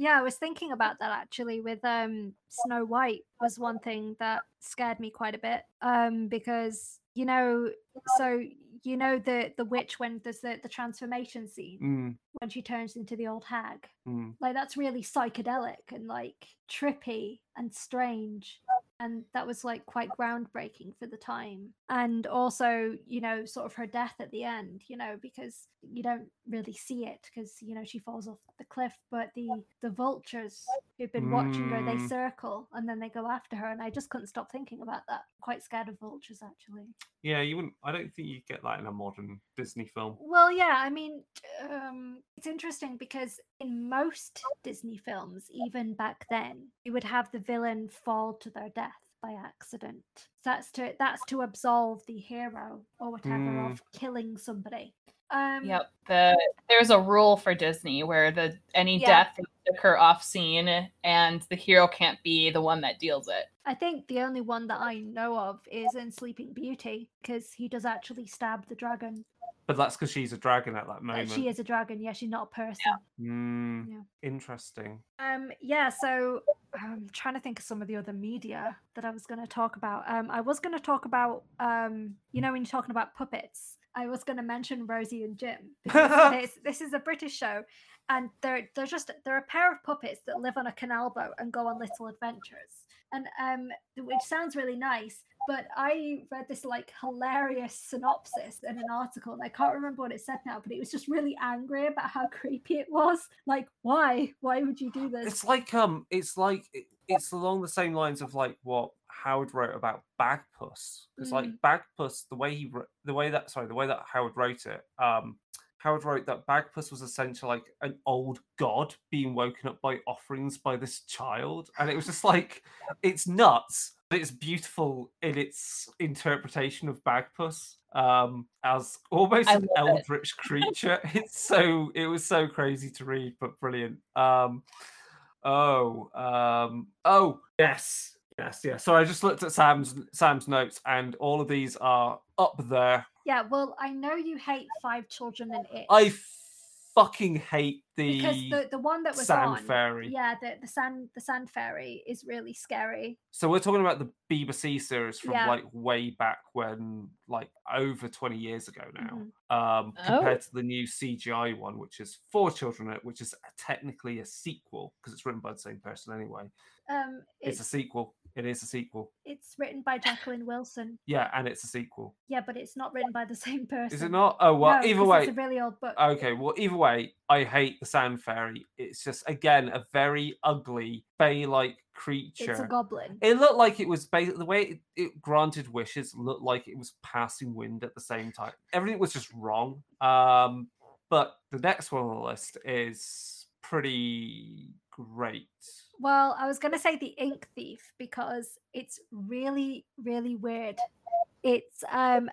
Speaker 1: Yeah, I was thinking about that actually with um Snow White was one thing that scared me quite a bit. Um because you know so you know the the witch when there's the, the transformation scene
Speaker 2: mm,
Speaker 1: when she turns into the old hag.
Speaker 2: mm,
Speaker 1: Like that's really psychedelic and like trippy and strange. And that was like quite groundbreaking for the time. And also, you know, sort of her death at the end, you know, because you don't really see it because, you know, she falls off the cliff, but the the vultures who've been watching her, they
Speaker 2: Mm.
Speaker 1: circle and then they go after her. And I just couldn't stop thinking about that. Quite scared of vultures actually.
Speaker 2: yeah, you wouldn't. I don't think you'd get that in a modern Disney film.
Speaker 1: Well, yeah, I mean, um, it's interesting because in most Disney films, even back then, you would have the villain fall to their death by accident. So that's to that's to absolve the hero or whatever
Speaker 2: Mm.
Speaker 1: of killing somebody. Um,
Speaker 3: Yep. The there's a rule for Disney where the any
Speaker 1: Yeah.
Speaker 3: death occur off scene and the hero can't be the one that deals it.
Speaker 1: I think the only one that I know of is in Sleeping Beauty because he does actually stab the dragon.
Speaker 2: But that's because she's a dragon at that moment.
Speaker 1: she is a dragon. Yeah, she's not a person.
Speaker 2: Mm,
Speaker 1: Yeah.
Speaker 2: Interesting.
Speaker 1: Um, yeah, so I'm trying to think of some of the other media that I was going to talk about. Um, I was going to talk about, um, you know, when you're talking about puppets, I was going to mention Rosie and Jim because this, this is a British show, and they're they're just they're a pair of puppets that live on a canal boat and go on little adventures, and um, which sounds really nice. But I read this like hilarious synopsis in an article, and I can't remember what it said now, but it was just really angry about how creepy it was. Like, why? Why would you do this?
Speaker 2: It's like um, it's like it's along the same lines of like what Howard wrote about Bagpuss. Because like Bagpuss, the way he the way that sorry, the way that Howard wrote it, um, Howard wrote that Bagpuss was essentially like an old god being woken up by offerings by this child, and it was just like it's nuts. But it's beautiful in its interpretation of Bagpuss um, as almost an eldritch creature. It's so it was so crazy to read, but brilliant. Um, oh, um, oh yes, yes, yes. So I just looked at Sam's Sam's notes, and all of these are up there.
Speaker 1: Yeah, well, I know you hate Five Children and It.
Speaker 2: I fucking hate the,
Speaker 1: because the the one that was
Speaker 2: Sand
Speaker 1: on,
Speaker 2: Fairy.
Speaker 1: yeah, the the sand the sand fairy is really scary.
Speaker 2: So we're talking about the BBC series from
Speaker 1: Yeah.
Speaker 2: like way back when, like over twenty years ago now.
Speaker 1: Mhm.
Speaker 2: Um,
Speaker 3: Oh.
Speaker 2: compared to the new CGI one, which is Four Children, which is technically a sequel because it's written by the same person anyway.
Speaker 1: Um,
Speaker 2: It's,
Speaker 1: it's
Speaker 2: a sequel. It is a sequel.
Speaker 1: it's written by Jacqueline Wilson.
Speaker 2: Yeah, and it's a sequel.
Speaker 1: Yeah, but it's not written by the same person.
Speaker 2: Is it not? Oh well,
Speaker 1: No,
Speaker 2: either
Speaker 1: 'cause
Speaker 2: way.
Speaker 1: it's a really old book.
Speaker 2: Okay, well, either way, I hate the Sand Fairy. It's just again a very ugly fey-like creature.
Speaker 1: it's a goblin.
Speaker 2: It looked like it was basically the way it, it granted wishes looked like it was passing wind at the same time. Everything was just wrong. Um, but the next one on the list is pretty great.
Speaker 1: Well, I was going to say the Ink Thief because it's really, really weird. It's um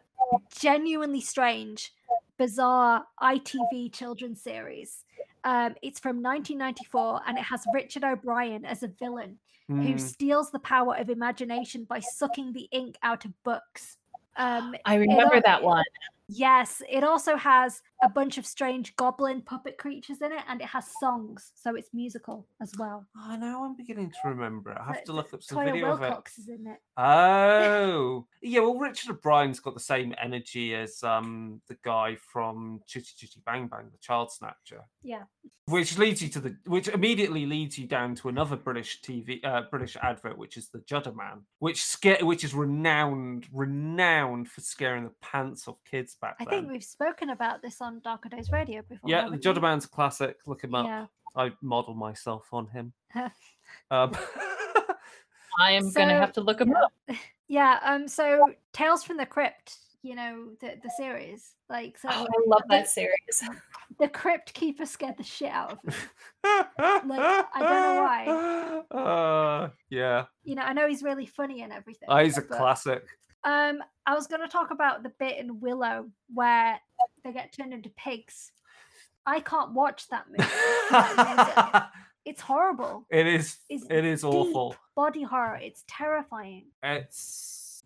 Speaker 1: genuinely strange, bizarre ITV children's series. Um, it's from 1994 and it has Richard O'Brien as a villain who
Speaker 2: Hmm.
Speaker 1: steals the power of imagination by sucking the ink out of books. Um,
Speaker 3: I remember
Speaker 1: al-
Speaker 3: that one.
Speaker 1: Yes, it also has a bunch of strange goblin puppet creatures in it, and it has songs, so it's musical as well.
Speaker 2: Oh, now I'm beginning to remember it. I have to look up some
Speaker 1: Toyah
Speaker 2: video of it.
Speaker 1: Willcox is in it.
Speaker 2: Oh, yeah. Well, Richard O'Brien's got the same energy as um the guy from Chitty Chitty Bang Bang, the Child Snatcher.
Speaker 1: Yeah.
Speaker 2: Which leads you to the, which immediately leads you down to another British TV, uh, British advert, which is the Judder Man, which scare, which is renowned, renowned for scaring the pants off kids back
Speaker 1: I
Speaker 2: then.
Speaker 1: think we've spoken about this on Darker Days Radio before.
Speaker 2: yeah, the
Speaker 1: haven't
Speaker 2: Judder
Speaker 1: we?
Speaker 2: Man's classic. Look him up.
Speaker 1: Yeah.
Speaker 2: I model myself on him. um,
Speaker 3: I am gonna have to look them up.
Speaker 1: Yeah. Um. So Tales from the Crypt, you know the the series, like so.
Speaker 3: Oh, I love
Speaker 1: the-
Speaker 3: that series.
Speaker 1: The Crypt Keeper scared the shit out of me. Like I don't know
Speaker 2: why. Uh, yeah,
Speaker 1: You know, I know he's really funny and everything.
Speaker 2: oh, he's a classic.
Speaker 1: Um, I was going to talk about the bit in Willow where they get turned into pigs. I can't watch that movie. It's horrible.
Speaker 2: it is.
Speaker 1: It's
Speaker 2: It is awful.
Speaker 1: body horror. It's terrifying.
Speaker 2: It's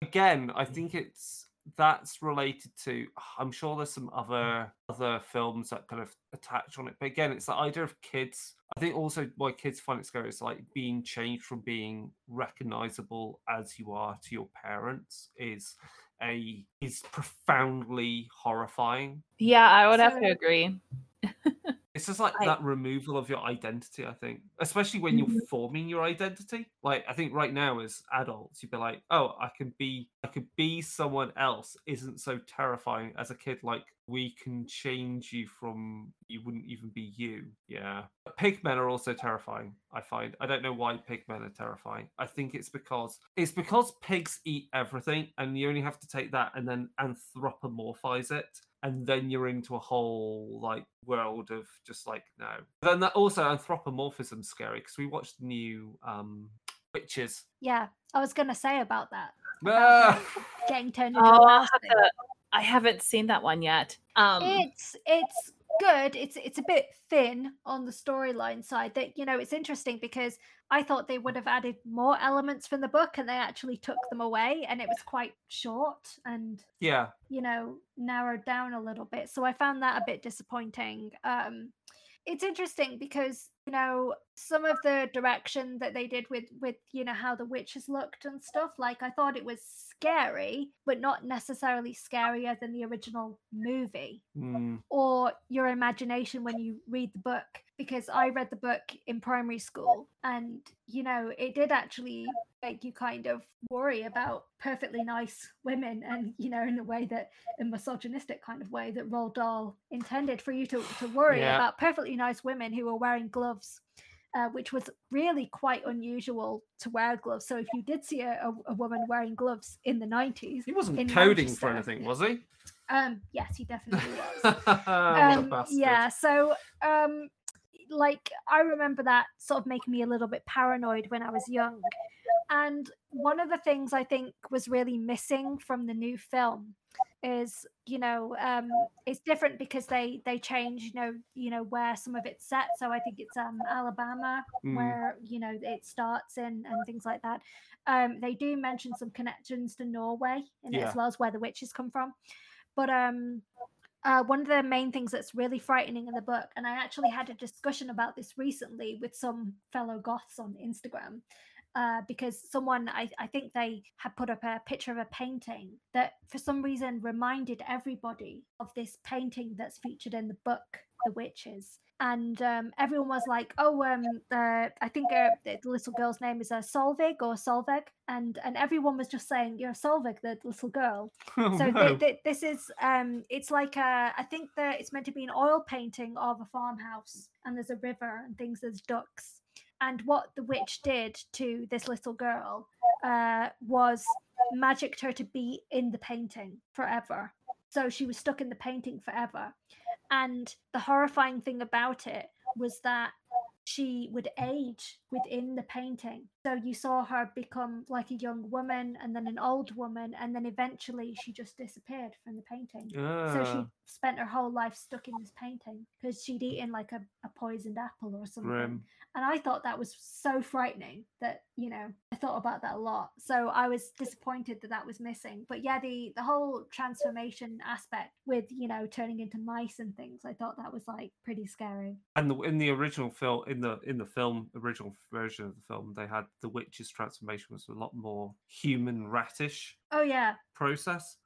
Speaker 2: again. I think it's that's related to. I'm sure there's some other mm. other films that kind of attach on it, but again, it's the idea of kids. I think also why kids find it scary is like being changed from being recognizable as you are to your parents is a is profoundly horrifying.
Speaker 3: Yeah, I would have to agree.
Speaker 2: It's just like
Speaker 3: I-
Speaker 2: that removal of your identity, I think, especially when you're
Speaker 3: Mhm.
Speaker 2: forming your identity. Like, I think right now as adults, you'd be like, "Oh, I can be, I could be someone else." Isn't so terrifying as a kid. Like, we can change you from you wouldn't even be you. Yeah, but pigmen are also terrifying. I find. I don't know why pigmen are terrifying. I think it's because it's because pigs eat everything, and you only have to take that and then anthropomorphize it and then you're into a whole like world of just like no. But then that also anthropomorphism's scary because we watched the new um witches.
Speaker 1: Yeah, I was going to say about that.
Speaker 2: Ah!
Speaker 1: Getting turned into
Speaker 3: Oh,
Speaker 1: a
Speaker 3: I'll
Speaker 1: mouse
Speaker 3: have
Speaker 1: thing.
Speaker 3: I haven't seen that one yet. Um,
Speaker 1: it's it's good it's it's a bit thin on the storyline side that you know it's interesting because i thought they would have added more elements from the book and they actually took them away and it was quite short and
Speaker 2: yeah,
Speaker 1: you know narrowed down a little bit. So i found that a bit disappointing. Um it's interesting because you know some of the direction that they did with with you know how the witches looked and stuff like i thought it was scary but not necessarily scarier than the original movie.
Speaker 2: Mm,
Speaker 1: or your imagination when you read the book because I read the book in primary school and you know it did actually make you kind of worry about perfectly nice women and you know in a way that a misogynistic kind of way that Roald Dahl intended for you to, to worry
Speaker 2: Yeah.
Speaker 1: about perfectly nice women who were wearing gloves uh, which was really quite unusual to wear gloves. So if you did see a, a, a woman wearing gloves in the 90s,
Speaker 2: he wasn't
Speaker 1: in
Speaker 2: coding for anything, was he?
Speaker 1: um, yes, he definitely was um, yeah so um like i remember that sort of making me a little bit paranoid when i was young and one of the things i think was really missing from the new film is you know um it's different because they they change you know you know where some of it's set so i think it's um alabama
Speaker 2: Mm.
Speaker 1: where you know it starts in and things like that. Um they do mention some connections to norway in it as well as where the witches come from. But um uh, one of the main things that's really frightening in the book, and I actually had a discussion about this recently with some fellow goths on Instagram, uh, because someone I, I think they had put up a picture of a painting that for some reason reminded everybody of this painting that's featured in the book, The Witches. And um, everyone was like, "Oh, um, uh, I think uh, the little girl's name is uh, Solvig or Solveg," and and everyone was just saying, "You're Solvig, the little girl."
Speaker 2: Oh,
Speaker 1: so
Speaker 2: no.
Speaker 1: th- th- this is um it's like a i think that it's meant to be an oil painting of a farmhouse and there's a river and things there's ducks and what the witch did to this little girl uh was magicked her to be in the painting forever so she was stuck in the painting forever and the horrifying thing about it was that she would age within the painting. So you saw her become like a young woman and then an old woman, and then eventually she just disappeared from the painting. So she
Speaker 2: Ah,
Speaker 1: spent her whole life stuck in this painting because she'd eaten like a, a poisoned apple or something. And I thought that was so frightening that, you know, I thought about that a lot. So I was disappointed that that was missing. But yeah, the the whole transformation aspect with, you know, turning into mice and things, I thought that was like pretty scary.
Speaker 2: And the, in the original film, in the in the film original version of the film, they had the witch's transformation was a lot more human ratish
Speaker 1: Oh yeah.
Speaker 2: process,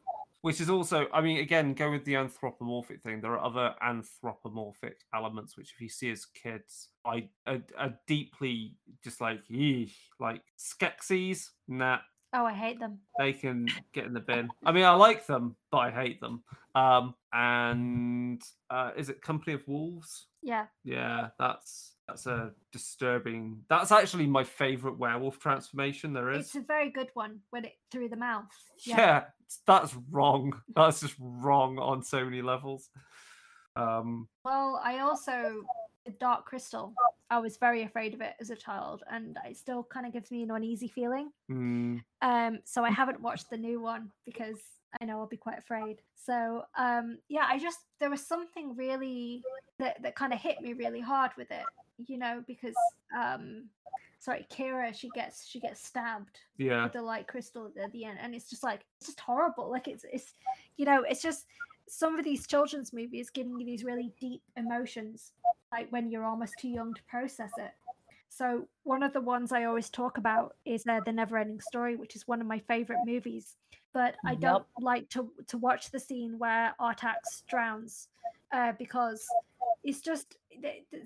Speaker 2: which is also, I mean, again, go with the anthropomorphic thing. There are other anthropomorphic elements which, if you see as kids, I are, are deeply just like, "Eesh," like Skeksis. Nah,
Speaker 1: Oh, I hate them.
Speaker 2: they can get in the bin. I mean, I like them, but I hate them. Um, and uh, is it Company of Wolves?
Speaker 1: Yeah.
Speaker 2: Yeah, that's that's a disturbing. That's actually my favorite werewolf transformation there is.
Speaker 1: It's a very good one when it through the mouth.
Speaker 2: yeah. it's- that's wrong. That's just wrong on so many levels. Um,
Speaker 1: Well, I also the Dark Crystal. I was very afraid of it as a child, and it still kind of gives me an uneasy feeling.
Speaker 2: mm,
Speaker 1: Um, so I haven't watched the new one because I know I'll be quite afraid. So um, yeah, I just there was something really that that kind of hit me really hard with it, you know, because um, sorry, Kira, she gets she gets stabbed
Speaker 2: yeah,
Speaker 1: with the light crystal at the end, and it's just like it's just horrible. Like it's it's you know, it's just some of these children's movies giving you these really deep emotions, like when you're almost too young to process it. So one of the ones I always talk about is uh, the Neverending Story, which is one of my favorite movies. But I
Speaker 3: Yep.
Speaker 1: don't like to to watch the scene where Artax drowns uh, because it's just th- th-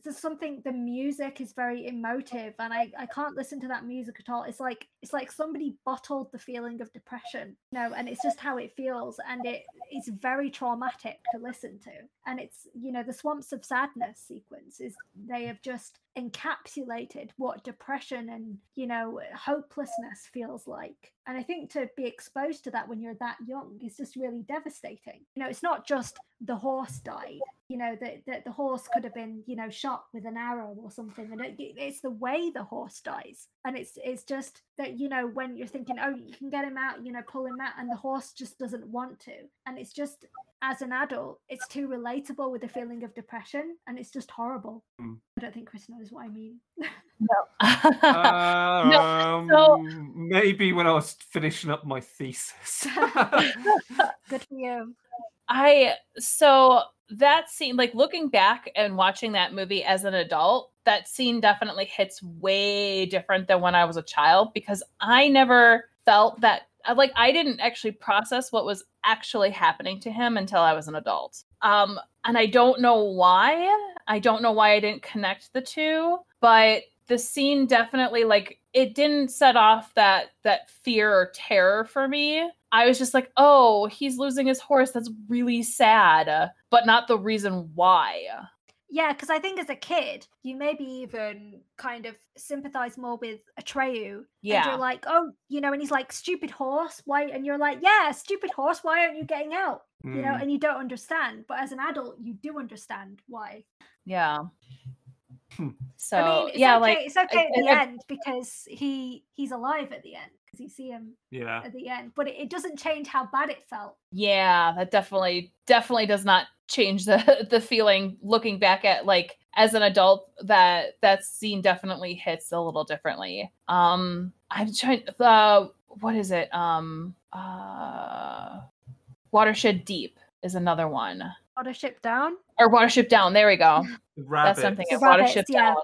Speaker 1: there's something. The music is very emotive, and I I can't listen to that music at all. It's like it's like somebody bottled the feeling of depression, you know, and it's just how it feels, and it it's very traumatic to listen to. And it's you know the Swamps of Sadness sequence is they have just encapsulated what depression and you know hopelessness feels like. And i think to be exposed to that when you're that young is just really devastating. You know it's not just the horse died. You know that the, the horse could have been you know shot with an arrow or something and it, it's the way the horse dies. And it's it's just that you know when you're thinking oh you can get him out you know pull him out and the horse just doesn't want to. And it's just as an adult it's too relatable with the feeling of depression and it's just horrible.
Speaker 2: Mm.
Speaker 1: i don't think chris knows what i mean.
Speaker 2: Um,
Speaker 3: so-
Speaker 2: maybe when I was finishing up my thesis.
Speaker 1: good for you.
Speaker 3: I so that scene, like looking back and watching that movie as an adult, that scene definitely hits way different than when I was a child because I never felt that like I didn't actually process what was actually happening to him until I was an adult. Um and I don't know why. I don't know why I didn't connect the two, but the scene definitely like it didn't set off that that fear or terror for me. I was just like, "Oh, he's losing his horse. That's really sad." But not the reason why.
Speaker 1: Yeah because i think as a kid you maybe even kind of sympathize more with atreyu and
Speaker 3: Yeah.
Speaker 1: you're like oh you know and he's like stupid horse why and you're like yeah stupid horse why aren't you getting out you know
Speaker 2: Mm,
Speaker 1: and you don't understand but as an adult you do understand why
Speaker 3: Yeah.
Speaker 2: Hmm.
Speaker 3: So
Speaker 1: i mean it's
Speaker 3: yeah,
Speaker 1: okay
Speaker 3: like
Speaker 1: it's okay at
Speaker 3: I-
Speaker 1: the
Speaker 3: I-
Speaker 1: end because he he's alive at the end because you see him
Speaker 2: yeah.
Speaker 1: at the end but it, it doesn't change how bad it felt
Speaker 3: yeah, that definitely definitely does not change the the feeling looking back at like as an adult that that scene definitely hits a little differently. Um I'm trying the what is it? Um uh Watershed Deep is another one.
Speaker 1: Watership down
Speaker 3: Or Watership Down. There we go.
Speaker 2: The
Speaker 3: That's something.
Speaker 1: Rabbits,
Speaker 3: Watership
Speaker 1: yeah.
Speaker 3: Down.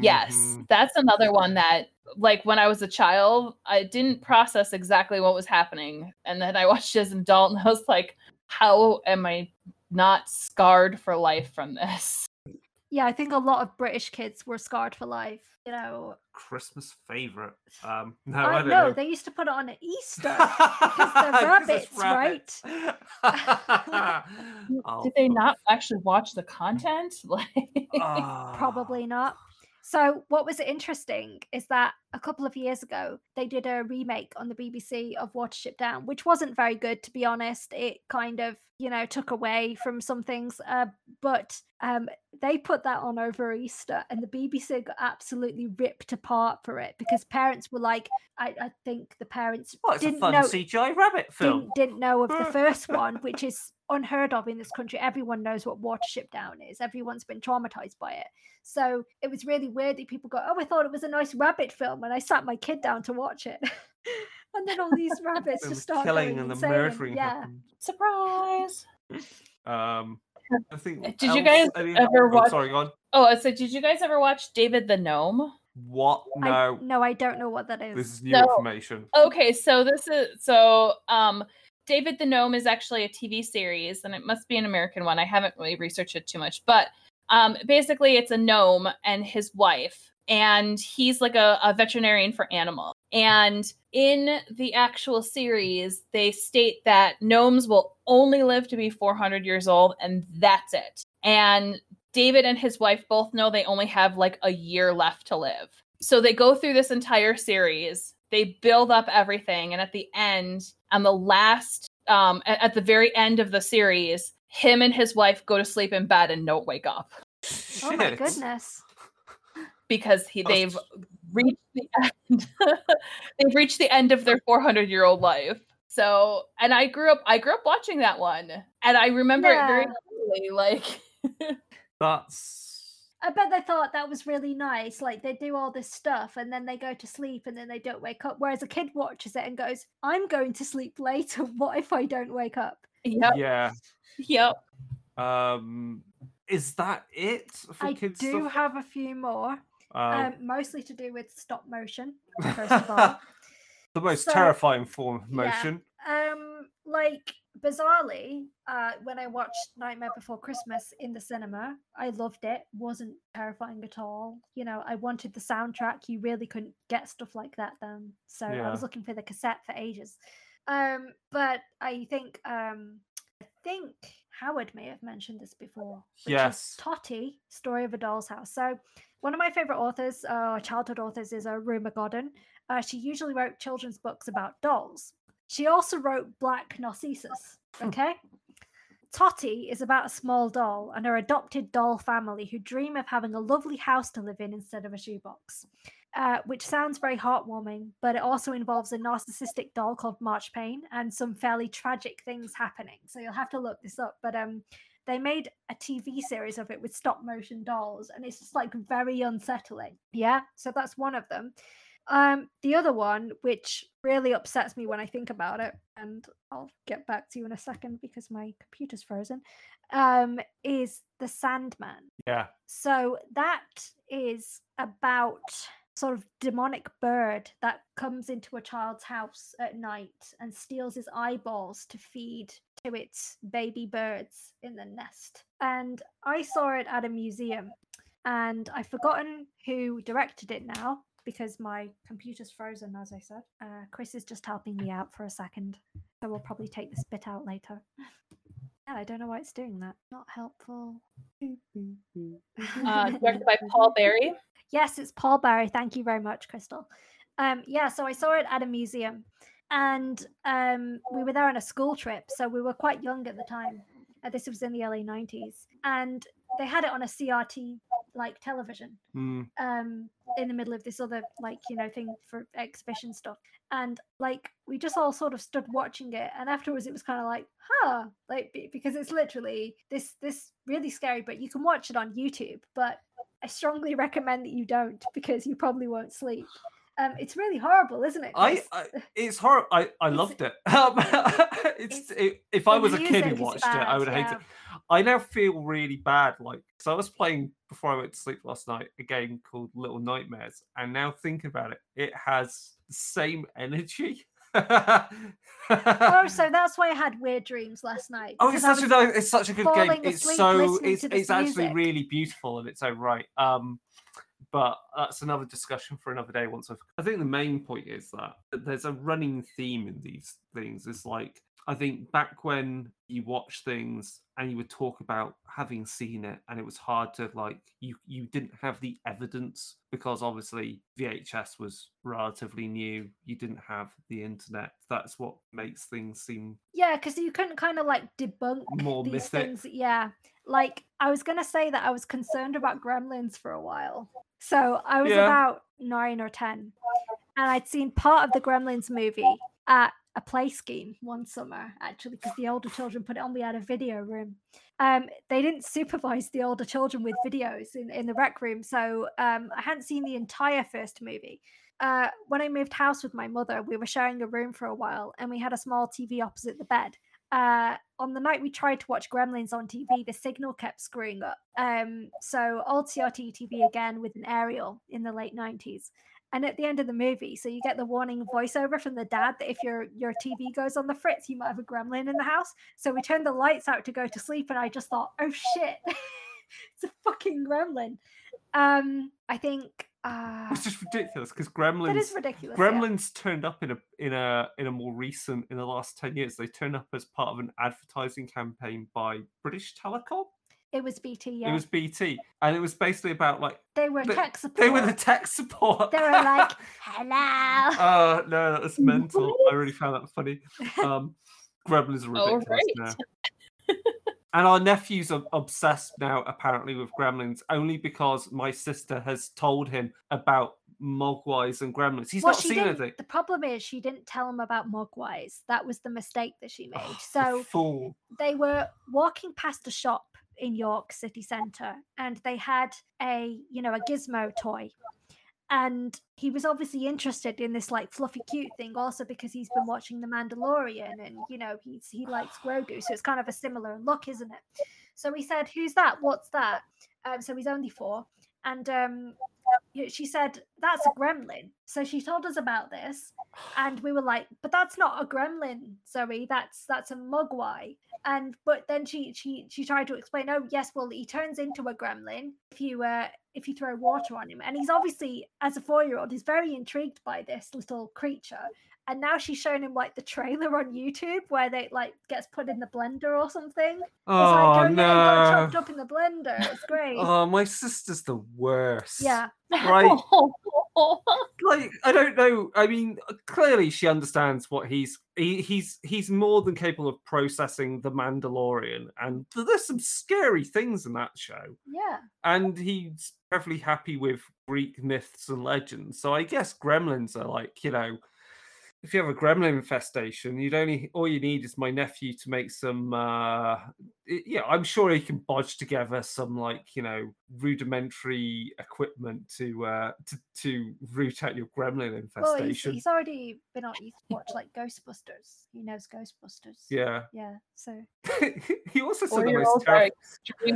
Speaker 3: Yes,
Speaker 2: Mhm.
Speaker 3: that's another one that, like, when I was a child, I didn't process exactly what was happening, and then I watched it as an adult, and I was like, "How am I not scarred for life from this?"
Speaker 1: yeah i think a lot of british kids were scarred for life you know
Speaker 2: Christmas favorite. Um, no,
Speaker 1: I,
Speaker 2: I, don't
Speaker 1: know
Speaker 2: know.
Speaker 1: they used to put it on at Easter because the rabbits, right?
Speaker 2: Oh,
Speaker 3: Did they not actually watch the content? Like,
Speaker 2: Ah.
Speaker 1: Probably not. So what was interesting is that a couple of years ago, they did a remake on the BBC of Watership Down, which wasn't very good, to be honest. It kind of, you know, took away from some things. Uh, but um, they put that on over Easter, and the BBC got absolutely ripped apart for it because parents were like, I, I think the parents
Speaker 2: Well, it's a
Speaker 1: didn't know
Speaker 2: CGI rabbit film.
Speaker 1: didn't, didn't know of the first one, which is unheard of in this country. Everyone knows what Watership Down is. Everyone's been traumatized by it. So it was really weird that people go, "Oh, I thought it was a nice rabbit film," and I sat my kid down to watch it. and then all these rabbits just
Speaker 2: the
Speaker 1: start
Speaker 2: killing
Speaker 1: going
Speaker 2: and the
Speaker 1: insane.
Speaker 2: murdering
Speaker 1: Yeah,
Speaker 2: happened.
Speaker 3: Surprise.
Speaker 2: Um, I think.
Speaker 3: Did you
Speaker 2: else-
Speaker 3: guys
Speaker 2: any-
Speaker 3: ever
Speaker 2: oh,
Speaker 3: watch-
Speaker 2: Sorry, go on.
Speaker 3: Oh, I said, did you guys ever watch David the Gnome?
Speaker 2: What?
Speaker 1: I,
Speaker 2: No,
Speaker 1: no, I don't know what that is.
Speaker 2: this is new
Speaker 3: No.
Speaker 2: information.
Speaker 3: Okay, so this is so um David the Gnome is actually a TV series and it must be an American one. I haven't really researched it too much, but um basically it's a gnome and his wife and he's like a, a veterinarian for animals. And in the actual series, they state that gnomes will only live to be 400 years old and that's it. And David and his wife both know they only have like a year left to live. So they go through this entire series. They build up everything, and at the end, on the last, um, at, at the very end of the series, him and his wife go to sleep in bed and don't wake up
Speaker 1: oh my goodness.
Speaker 3: Because he
Speaker 2: Oh,
Speaker 3: they've reached the end. they've reached the end of their 400 year old life. So, and I grew up, I grew up watching that one, and I remember it very clearly. Like,
Speaker 2: That's
Speaker 1: I bet they thought that was really nice. Like they do all this stuff and then they go to sleep and then they don't wake up. Whereas a kid watches it and goes, I'm going to sleep later. What if I don't wake up?
Speaker 3: yep,
Speaker 2: yeah.
Speaker 3: yep.
Speaker 2: Um, is that it for
Speaker 1: I
Speaker 2: kids?
Speaker 1: do
Speaker 2: stuff?
Speaker 1: have a few more,
Speaker 2: Um,
Speaker 1: um, mostly to do with stop motion. First of all,
Speaker 2: the most
Speaker 1: so-
Speaker 2: terrifying form of
Speaker 1: yeah.
Speaker 2: motion.
Speaker 1: um, like bizarrely, uh, when I watched Nightmare Before Christmas in the cinema, I loved it. wasn't terrifying at all. You know, I wanted the soundtrack. You really couldn't get stuff like that then, so I was looking for the cassette for ages. Um, but I think um, I think Howard may have mentioned this before. Which
Speaker 2: Yes.
Speaker 1: is Tottie, Story of a Doll's House. So one of my favorite authors, uh, childhood authors, is uh, Rumer Godden. Uh, she usually wrote children's books about dolls. She also wrote Black Narcissus. Okay. Tottie is about a small doll and her adopted doll family who dream of having a lovely house to live in instead of a shoebox. Uh, which sounds very heartwarming, but it also involves a narcissistic doll called Marchpane and some fairly tragic things happening. So you'll have to look this up. But um, they made a TV series of it with stop motion dolls, and it's just like very unsettling. Yeah, so that's one of them. Um, the other one, which really upsets me when I think about it, and I'll get back to you in a second because my computer's frozen, um, is The Sandman.
Speaker 2: Yeah.
Speaker 1: So that is about sort of demonic bird that comes into a child's house at night and steals his eyeballs to feed to its baby birds in the nest. And I saw it at a museum and I've forgotten who directed it now because my computer's frozen, as I said. Uh, Chris is just helping me out for a second. So we'll probably take this bit out later. Yeah, I don't know why it's doing that. Not helpful.
Speaker 3: Uh, directed by Paul Berry.
Speaker 1: Yes, it's Paul Berry. Thank you very much, Crystal. Um, yeah, so I saw it at a museum, and um, we were there on a school trip, so we were quite young at the time. Uh, this was in the early '90s, and they had it on a CRT like television
Speaker 2: Mm.
Speaker 1: um in the middle of this other like you know thing for exhibition stuff and like we just all sort of stood watching it and afterwards it was kind of like huh like be- because it's literally this this really scary but you can watch it on youtube but i strongly recommend that you don't because you probably won't sleep um it's really horrible isn't it
Speaker 2: I, I it's horrible. I, I loved it. Um, it's, it, if I was a kid who watched it, I
Speaker 1: bad,
Speaker 2: would hate
Speaker 1: yeah.
Speaker 2: it. I now feel really bad, like because I was playing before I went to sleep last night a game called Little Nightmares, and now thinking about it, it has the same energy.
Speaker 1: oh so that's why i had weird dreams last night
Speaker 2: Oh, it's such a it's such a good game. It's so it's it's actually
Speaker 1: music.
Speaker 2: really beautiful in its own right. Um, but that's another discussion for another day. Once I've, I think the main point is that there's a running theme in these things. It's like I think back when you watch things and you would talk about having seen it and it was hard to like you you didn't have the evidence because obviously VHS was relatively new you didn't have the internet that's what makes things seem
Speaker 1: Yeah, because you couldn't kind of like debunk
Speaker 2: More
Speaker 1: these
Speaker 2: mythic.
Speaker 1: things. Yeah, like I was gonna say that I was concerned about Gremlins for a while. So I was
Speaker 2: Yeah.
Speaker 1: about nine or ten, and I'd seen part of the Gremlins movie at a play scheme one summer, actually, because the older children put it on. We had a video room. Um, they didn't supervise the older children with videos in, in the rec room, so um, I hadn't seen the entire first movie. Uh, when I moved house with my mother, we were sharing a room for a while, and we had a small TV opposite the bed. Uh, on the night we tried to watch Gremlins on TV, the signal kept screwing up. Um, so old CRT TV again with an aerial in the late nineties. And at the end of the movie, so you get the warning voiceover from the dad that if your your TV goes on the fritz, you might have a gremlin in the house. So we turned the lights out to go to sleep, and I just thought, oh shit, it's a fucking gremlin. Um, I think uh,
Speaker 2: it's just ridiculous because Gremlins
Speaker 1: is ridiculous. yeah.
Speaker 2: Gremlins turned up in a in a in a more recent in the last ten years. They turned up as part of an advertising campaign by British Telecom.
Speaker 1: It was BT. Yeah,
Speaker 2: It was BT, and it was basically about like
Speaker 1: they were
Speaker 2: they-
Speaker 1: tech support.
Speaker 2: they were the tech support.
Speaker 1: They were like, hello.
Speaker 2: Oh no, that was mental. I really found that funny. Um, Gremlins are ridiculous now. And our nephew's ob- obsessed now, apparently, with Gremlins, only because my sister has told him about Mogwais and Gremlins. He's
Speaker 1: Well,
Speaker 2: not
Speaker 1: she
Speaker 2: seen anything.
Speaker 1: The problem is she didn't tell him about Mogwais. That was the mistake that she made.
Speaker 2: Oh, the
Speaker 1: so
Speaker 2: fool.
Speaker 1: they were walking past a shop in York city centre and they had a, you know, a gizmo toy. And he was obviously interested in this like fluffy cute thing also because he's been watching The Mandalorian and you know he's he likes Grogu so it's kind of a similar look isn't it? So he said who's that? What's that? Um so he's only four and um she said that's a gremlin. So she told us about this and we were like but that's not a gremlin zoe. That's that's a mogwai. And but then she she she tried to explain oh yes well he turns into a gremlin if you uh if you throw water on him. And he's obviously as a four-year-old he's very intrigued by this little creature and now she's showing him like the trailer on youtube where they like gets put in the blender or something it's
Speaker 2: Oh,
Speaker 1: like oh yeah
Speaker 2: no.
Speaker 1: chopped up in the blender it's great
Speaker 2: Oh, my sister's the worst.
Speaker 1: yeah
Speaker 2: Right. like I don't know. I mean, clearly she understands what he's he, he's he's more than capable of processing the Mandalorian, and there's some scary things in that show.
Speaker 1: yeah
Speaker 2: And he's perfectly happy with Greek myths and legends. So I guess gremlins are like you know. If you have a gremlin infestation, you'd only all you need is my nephew to make some. uh i- Yeah, I'm sure he can bodge together some like you know rudimentary equipment to uh to, to root out your gremlin
Speaker 1: well he's,
Speaker 2: infestation.
Speaker 1: he's already been on he's watched like ghostbusters he knows ghostbusters
Speaker 2: Yeah,
Speaker 1: yeah so
Speaker 2: he also said the most
Speaker 3: Four-year-olds
Speaker 2: terrifying.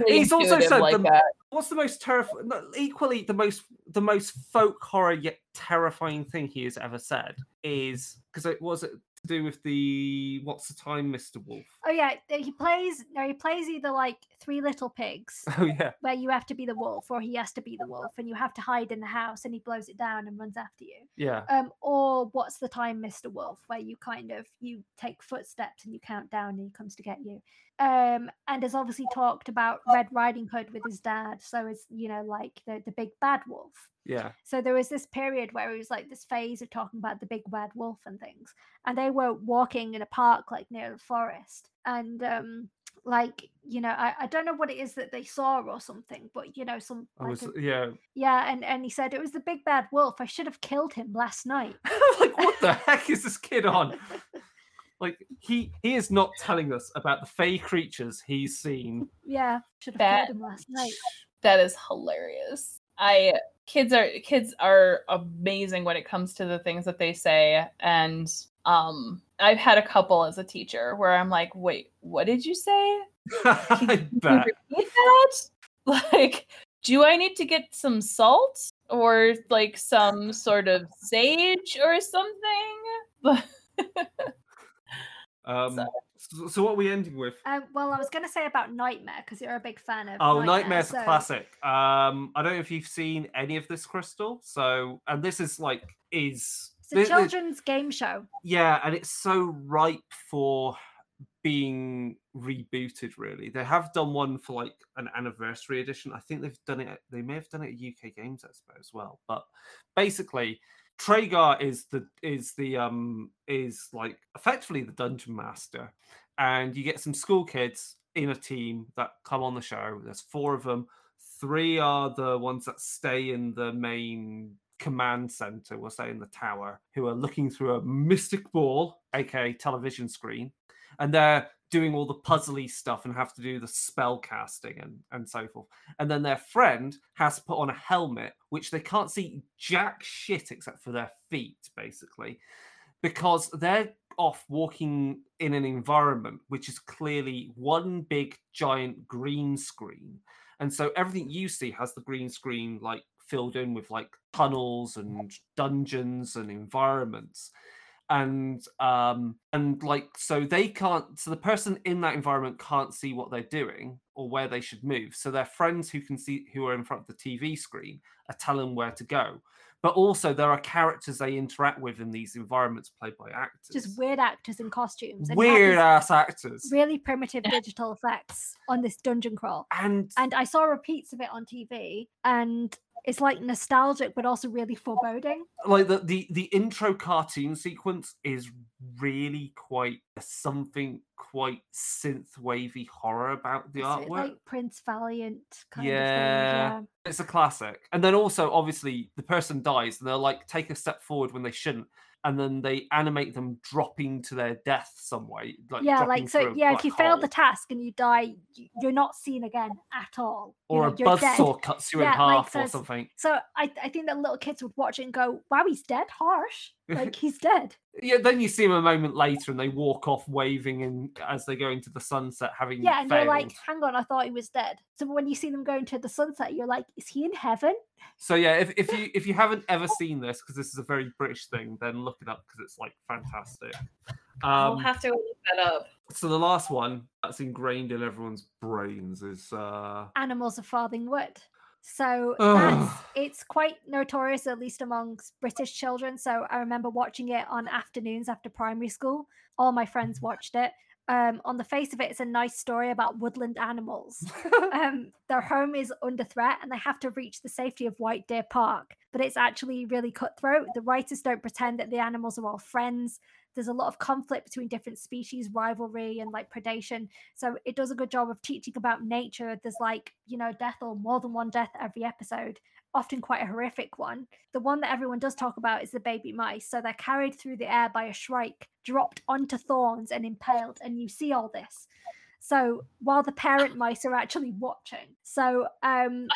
Speaker 2: He's also
Speaker 3: intuitive
Speaker 2: said
Speaker 3: like
Speaker 2: the- What's the most terrifying? Equally, the most the most folk horror yet terrifying thing he has ever said is because it was it to do with the what's the time, Mister Wolf?
Speaker 1: oh yeah he plays no he plays either like three little pigs
Speaker 2: Oh yeah,
Speaker 1: where you have to be the wolf or he has to be the wolf and you have to hide in the house and he blows it down and runs after you
Speaker 2: yeah.
Speaker 1: um or what's the time mr wolf where you kind of you take footsteps and you count down and he comes to get you um and has obviously talked about red riding hood with his dad so it's you know like the, the big bad wolf
Speaker 2: Yeah,
Speaker 1: so there was this period where it was like this phase of talking about the big bad wolf and things and they were walking in a park like near the forest and um like you know I, I don't know what it is that they saw or something but you know some
Speaker 2: I
Speaker 1: like
Speaker 2: was
Speaker 1: a-
Speaker 2: yeah.
Speaker 1: yeah and and he said it was the big bad wolf i should have killed him last night
Speaker 2: like what the heck is this kid on? Like he he is not telling us about the fey creatures he's seen.
Speaker 1: yeah should have
Speaker 3: That-
Speaker 1: him last night
Speaker 3: That is hilarious. I kids are kids are amazing when it comes to the things that they say and um I've had a couple as a teacher where I'm like, "Wait, what did you say?
Speaker 2: I
Speaker 3: Can you
Speaker 2: bet.
Speaker 3: repeat that? Like, do I need to get some salt or like some sort of sage or something?"
Speaker 2: Um,
Speaker 3: So-
Speaker 2: so, so what are we ending with?
Speaker 1: um, well i was going to say about Knightmare because you're a big fan of
Speaker 2: Oh,
Speaker 1: Knightmare,
Speaker 2: Knightmare's
Speaker 1: so-
Speaker 2: a classic. Um, I don't know if you've seen any of this, Crystal. So, and this is like is
Speaker 1: it's a
Speaker 2: thi- thi-
Speaker 1: children's game show
Speaker 2: yeah, and it's so ripe for being rebooted. Really, they have done one for like an anniversary edition. I think they've done it. They may have done it at UK Games Expo as well. But basically, Treguard is the is the um is like effectively the dungeon master, and you get some school kids in a team that come on the show. There's four of them. Three are the ones that stay in the main command center, we'll say in the tower, who are looking through a mystic ball, aka television screen, and they're doing all the puzzly stuff and have to do the spell casting and, and so forth. And then their friend has to put on a helmet, which they can't see jack shit except for their feet, basically, because they're off walking in an environment which is clearly one big giant green screen. And so everything you see has the green screen like filled in with like tunnels and dungeons and environments and um and like so they can't so the person in that environment can't see what they're doing or where they should move so their friends who can see who are in front of the tv screen are telling where to go but also there are characters they interact with in these environments played by actors
Speaker 1: Just weird actors in costumes. and
Speaker 2: weird ass actors
Speaker 1: Really primitive digital effects on this dungeon crawl.
Speaker 2: and
Speaker 1: And I saw repeats of it on TV, and it's like nostalgic, but also really foreboding.
Speaker 2: like the, the the intro cartoon sequence is really quite uh, something quite synth wavy horror about the
Speaker 1: It's
Speaker 2: artwork
Speaker 1: like Prince Valiant kind
Speaker 2: Yeah.
Speaker 1: of thing.
Speaker 2: it's a classic and then also obviously the person dies and they'll like take a step forward when they shouldn't and then they animate them dropping to their death some way like
Speaker 1: Yeah, like so. Yeah, if you fail the task and you die, you're not seen again at all. You
Speaker 2: or
Speaker 1: know,
Speaker 2: a buzzsaw cuts you
Speaker 1: Yeah,
Speaker 2: in
Speaker 1: like
Speaker 2: half or something
Speaker 1: So I, I think that little kids would watch it and go, "Wow, he's dead. Harsh. Like he's dead."
Speaker 2: yeah then you see him a moment later and they walk off waving and as they go into the sunset having
Speaker 1: Yeah, and
Speaker 2: failed.
Speaker 1: you're like, "Hang on, I thought he was dead." So when you see them go into the sunset, you're like, "Is he in heaven?"
Speaker 2: So yeah, if, if you if you haven't ever seen this because this is a very British thing, then look it up because it's like fantastic.
Speaker 3: I'll
Speaker 2: Um,
Speaker 3: have to look that up.
Speaker 2: so the last one that's ingrained in everyone's brains is uh
Speaker 1: Animals of Farthing Wood. So that's it's quite notorious, at least amongst British children. So I remember watching it on afternoons after primary school. All my friends watched it. Um, on the face of it, it's a nice story about woodland animals. um, their home is under threat and they have to reach the safety of White Deer Park. But it's actually really cutthroat. The writers don't pretend that the animals are all friends. There's a lot of conflict between different species, rivalry, and like predation. So it does a good job of teaching about nature. There's like, you know, death or more than one death every episode, often quite a horrific one. The one that everyone does talk about is the baby mice. So they're carried through the air by a shrike, dropped onto thorns, and impaled. And you see all this. So while the parent mice are actually watching. So um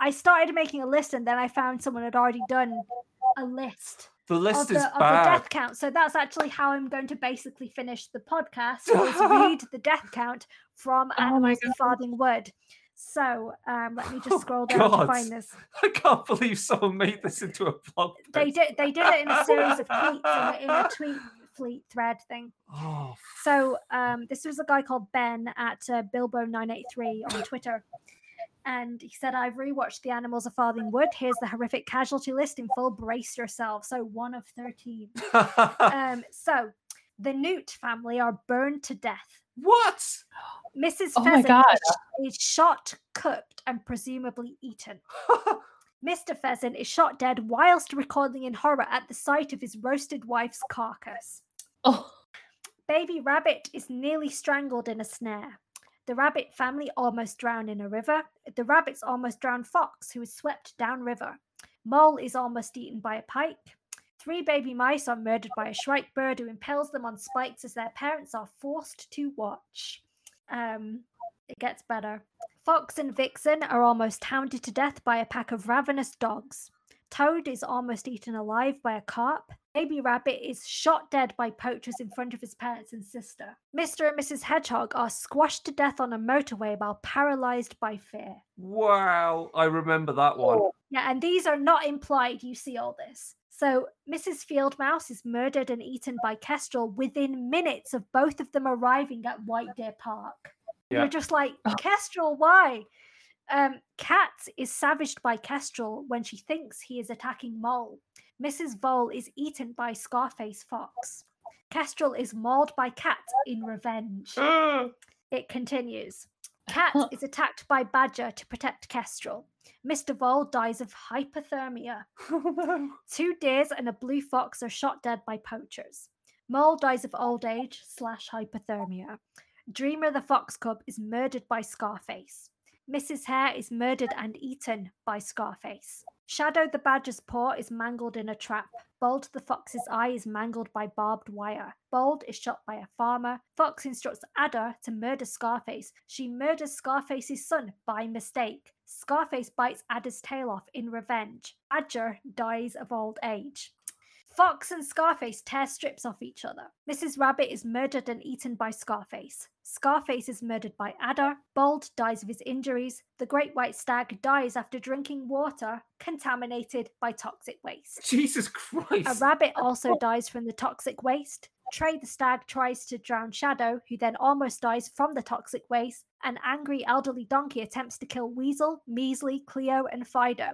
Speaker 1: I started making a list and then I found someone had already done a list
Speaker 2: the list
Speaker 1: of the,
Speaker 2: is
Speaker 1: of the death count. So that's actually how I'm going to basically finish the podcast is read the death count from
Speaker 3: Oh my
Speaker 1: Animals of
Speaker 3: God.
Speaker 1: Farthing Wood. So um, let me
Speaker 2: Oh,
Speaker 1: just scroll down to find this.
Speaker 2: I can't believe someone made this into a blog.
Speaker 1: They did they did it in a series of tweets in a, in a tweet fleet thread thing.
Speaker 2: Oh,
Speaker 1: So um, this was a guy called Ben at uh, Bilbo983 on Twitter. And he said, I've rewatched The Animals of Farthing Wood. Here's the horrific casualty list in full. Brace yourself. So one of 13. Um, so the Newt family are burned to death.
Speaker 2: what?
Speaker 1: Mrs.
Speaker 3: Oh my
Speaker 1: Pheasant
Speaker 3: God.
Speaker 1: is, is shot, cooked, and presumably eaten. Mr. Pheasant is shot dead whilst recording in horror at the sight of his roasted wife's carcass.
Speaker 3: Oh,
Speaker 1: Baby Rabbit is nearly strangled in a snare. The rabbit family almost drowned in a river. The rabbits almost drowned Fox, who is swept downriver. Mole is almost eaten by a pike. Three baby mice are murdered by a shrike bird who impales them on spikes as their parents are forced to watch. Um, it gets better. Fox and Vixen are almost hounded to death by a pack of ravenous dogs. Toad is almost eaten alive by a carp. Baby Rabbit is shot dead by poachers in front of his parents and sister. Mr. and Mrs. Hedgehog are squashed to death on a motorway while paralyzed by fear.
Speaker 2: wow, I remember that one. Oh.
Speaker 1: Yeah, and these are not implied. You see all this. So, Mrs. Field Mouse is murdered and eaten by Kestrel within minutes of both of them arriving at White Deer Park.
Speaker 2: Yeah.
Speaker 1: You're just like,
Speaker 3: Oh.
Speaker 1: Kestrel, why? Um, Cat is savaged by Kestrel when she thinks he is attacking Mole. Mrs. Vole is eaten by Scarface Fox. Kestrel is mauled by Cat in revenge. It continues. Cat is attacked by Badger to protect Kestrel. Mr. Vole dies of hypothermia. Two deers and a blue fox are shot dead by poachers. Mole dies of old age slash hypothermia. Dreamer the fox cub is murdered by Scarface. Mrs. Hare is murdered and eaten by Scarface. Shadow the badger's paw is mangled in a trap. Bold the fox's eye is mangled by barbed wire. Bold is shot by a farmer. Fox instructs Adder to murder Scarface. She murders Scarface's son by mistake. Scarface bites Adder's tail off in revenge. Badger dies of old age. Fox and Scarface tear strips off each other. Mrs. Rabbit is murdered and eaten by Scarface. Scarface is murdered by Adder. Bold dies of his injuries. The Great White Stag dies after drinking water contaminated by toxic waste.
Speaker 2: Jesus Christ.
Speaker 1: A rabbit also dies from the toxic waste. Trey the stag tries to drown Shadow, who then almost dies from the toxic waste. An angry elderly donkey attempts to kill Weasel, Measly, Cleo, and Fido.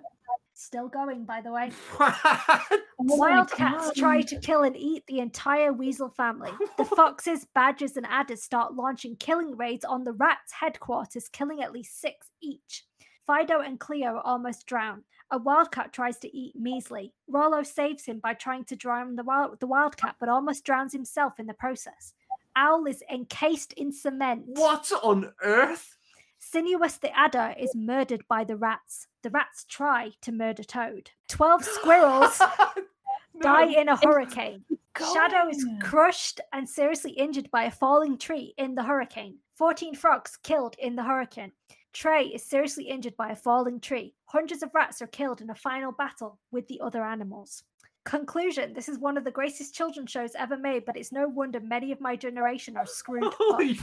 Speaker 1: Still going, by the way.
Speaker 3: Oh my
Speaker 1: Wildcats
Speaker 3: God.
Speaker 1: try to kill and eat the entire weasel family. The foxes, badgers, and adders start launching killing raids on the rats' headquarters, killing at least six each. Fido and Cleo are almost drowned. A wildcat tries to eat Measly. Rollo saves him by trying to drown the, wild- the wildcat, but almost drowns himself in the process. Owl is encased in cement.
Speaker 2: what on earth?
Speaker 1: Sinuous the adder is murdered by the rats. The rats try to murder Toad. Twelve squirrels die in a hurricane. Shadow is crushed and seriously injured by a falling tree in the hurricane. 14 frogs killed in the hurricane. Trey is seriously injured by a falling tree. Hundreds of rats are killed in a final battle with the other animals. Conclusion This is one of the greatest children's shows ever made, but it's no wonder many of my generation are screwed up.
Speaker 2: Holy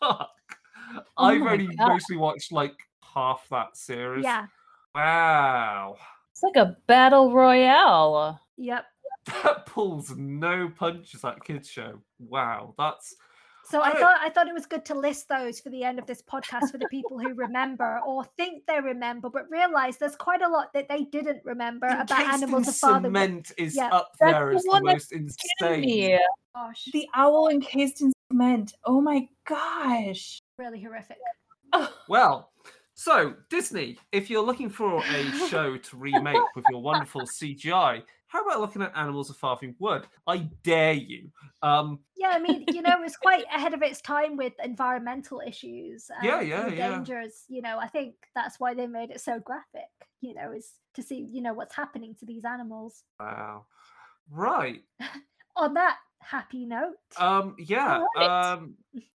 Speaker 2: fuck.
Speaker 3: Oh
Speaker 2: I've
Speaker 3: my
Speaker 2: only
Speaker 3: God.
Speaker 2: mostly watched like half that series.
Speaker 1: Yeah,
Speaker 2: Wow.
Speaker 3: It's like a battle royale.
Speaker 1: yep.
Speaker 2: That pulls no punches, that kids show. Wow. That's
Speaker 1: So I
Speaker 2: Oh.
Speaker 1: thought I thought it was good to list those for the end of this podcast for the people who remember or think they remember, but realize there's quite a lot that they didn't remember about
Speaker 2: Encased
Speaker 1: animals
Speaker 2: in
Speaker 1: of father.
Speaker 2: cement is
Speaker 1: Yeah.
Speaker 2: up
Speaker 3: That's
Speaker 2: there
Speaker 3: the
Speaker 2: as the
Speaker 3: one that
Speaker 2: most insane.
Speaker 1: Gosh,
Speaker 3: The owl encased in cement. Oh my gosh.
Speaker 1: really horrific.
Speaker 2: Well, so Disney, if you're looking for a show to remake with your wonderful CGI, how about looking at Animals of Farthing Wood? I dare you. Um,
Speaker 1: Yeah, I mean, you know, it was quite ahead of its time with environmental issues.
Speaker 2: Yeah,
Speaker 1: and
Speaker 2: yeah,
Speaker 1: the
Speaker 2: yeah.
Speaker 1: Dangers, you know, I think that's why they made it so graphic. You know, is to see, you know, what's happening to these animals.
Speaker 2: wow. Right.
Speaker 1: On that happy note,
Speaker 2: Um, yeah.
Speaker 3: Alright.
Speaker 2: Um,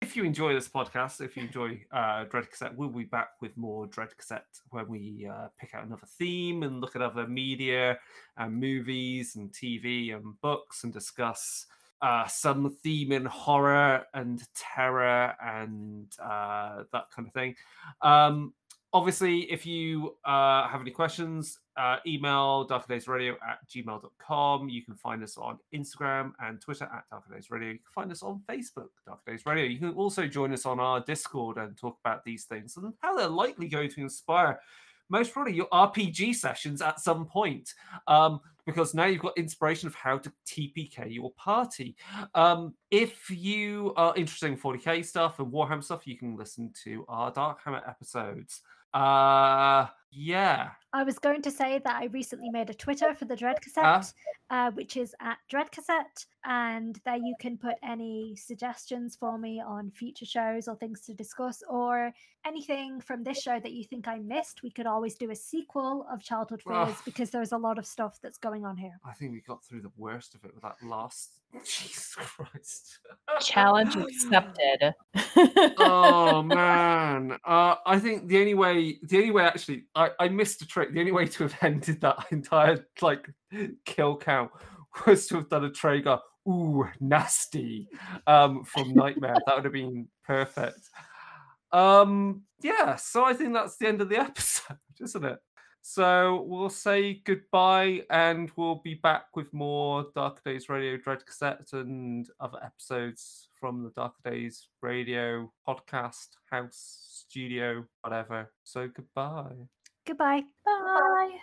Speaker 2: if you enjoy this podcast, if you enjoy uh, Dread Cassette, we'll be back with more Dread Cassette when we uh, pick out another theme and look at other media and movies and TV and books and discuss uh, some theme in horror and terror and uh, that kind of thing. Um, obviously, if you uh, have any questions, uh, email darkerdaysradio at gmail.com. You can find us on Instagram and Twitter at Darker Days Radio. You can find us on Facebook, Darker Days Radio. You can also join us on our Discord and talk about these things and how they're likely going to inspire most probably your RPG sessions at some point. Um, because now you've got inspiration of how to TPK your party. Um, if you are interested in 40k stuff and Warhammer stuff, you can listen to our Darkhammer episodes. Uh, yeah.
Speaker 1: I was going to say that I recently made a Twitter for the Dread
Speaker 2: Ah.
Speaker 1: Cassette, uh, which is at Dread Cassette, and there you can put any suggestions for me on future shows or things to discuss, or anything from this show that you think I missed. We could always do a sequel of Childhood Fears
Speaker 2: Ah.
Speaker 1: because there's a lot of stuff that's going on here.
Speaker 2: I think we got through the worst of it with that last. Jesus Christ.
Speaker 3: challenge accepted.
Speaker 2: oh man. Uh, I think the only way, the only way actually, I, I missed a The only way to have ended that entire like kill count was to have done a Treguard. Ooh, nasty. Um, from Knightmare. that would have been perfect. Um, yeah. So I think that's the end of the episode, isn't it? So we'll say goodbye and we'll be back with more Darker Days Radio Dread Cassette and other episodes from the Darker Days Radio podcast, house, studio, whatever. So goodbye.
Speaker 1: Goodbye.
Speaker 3: Bye.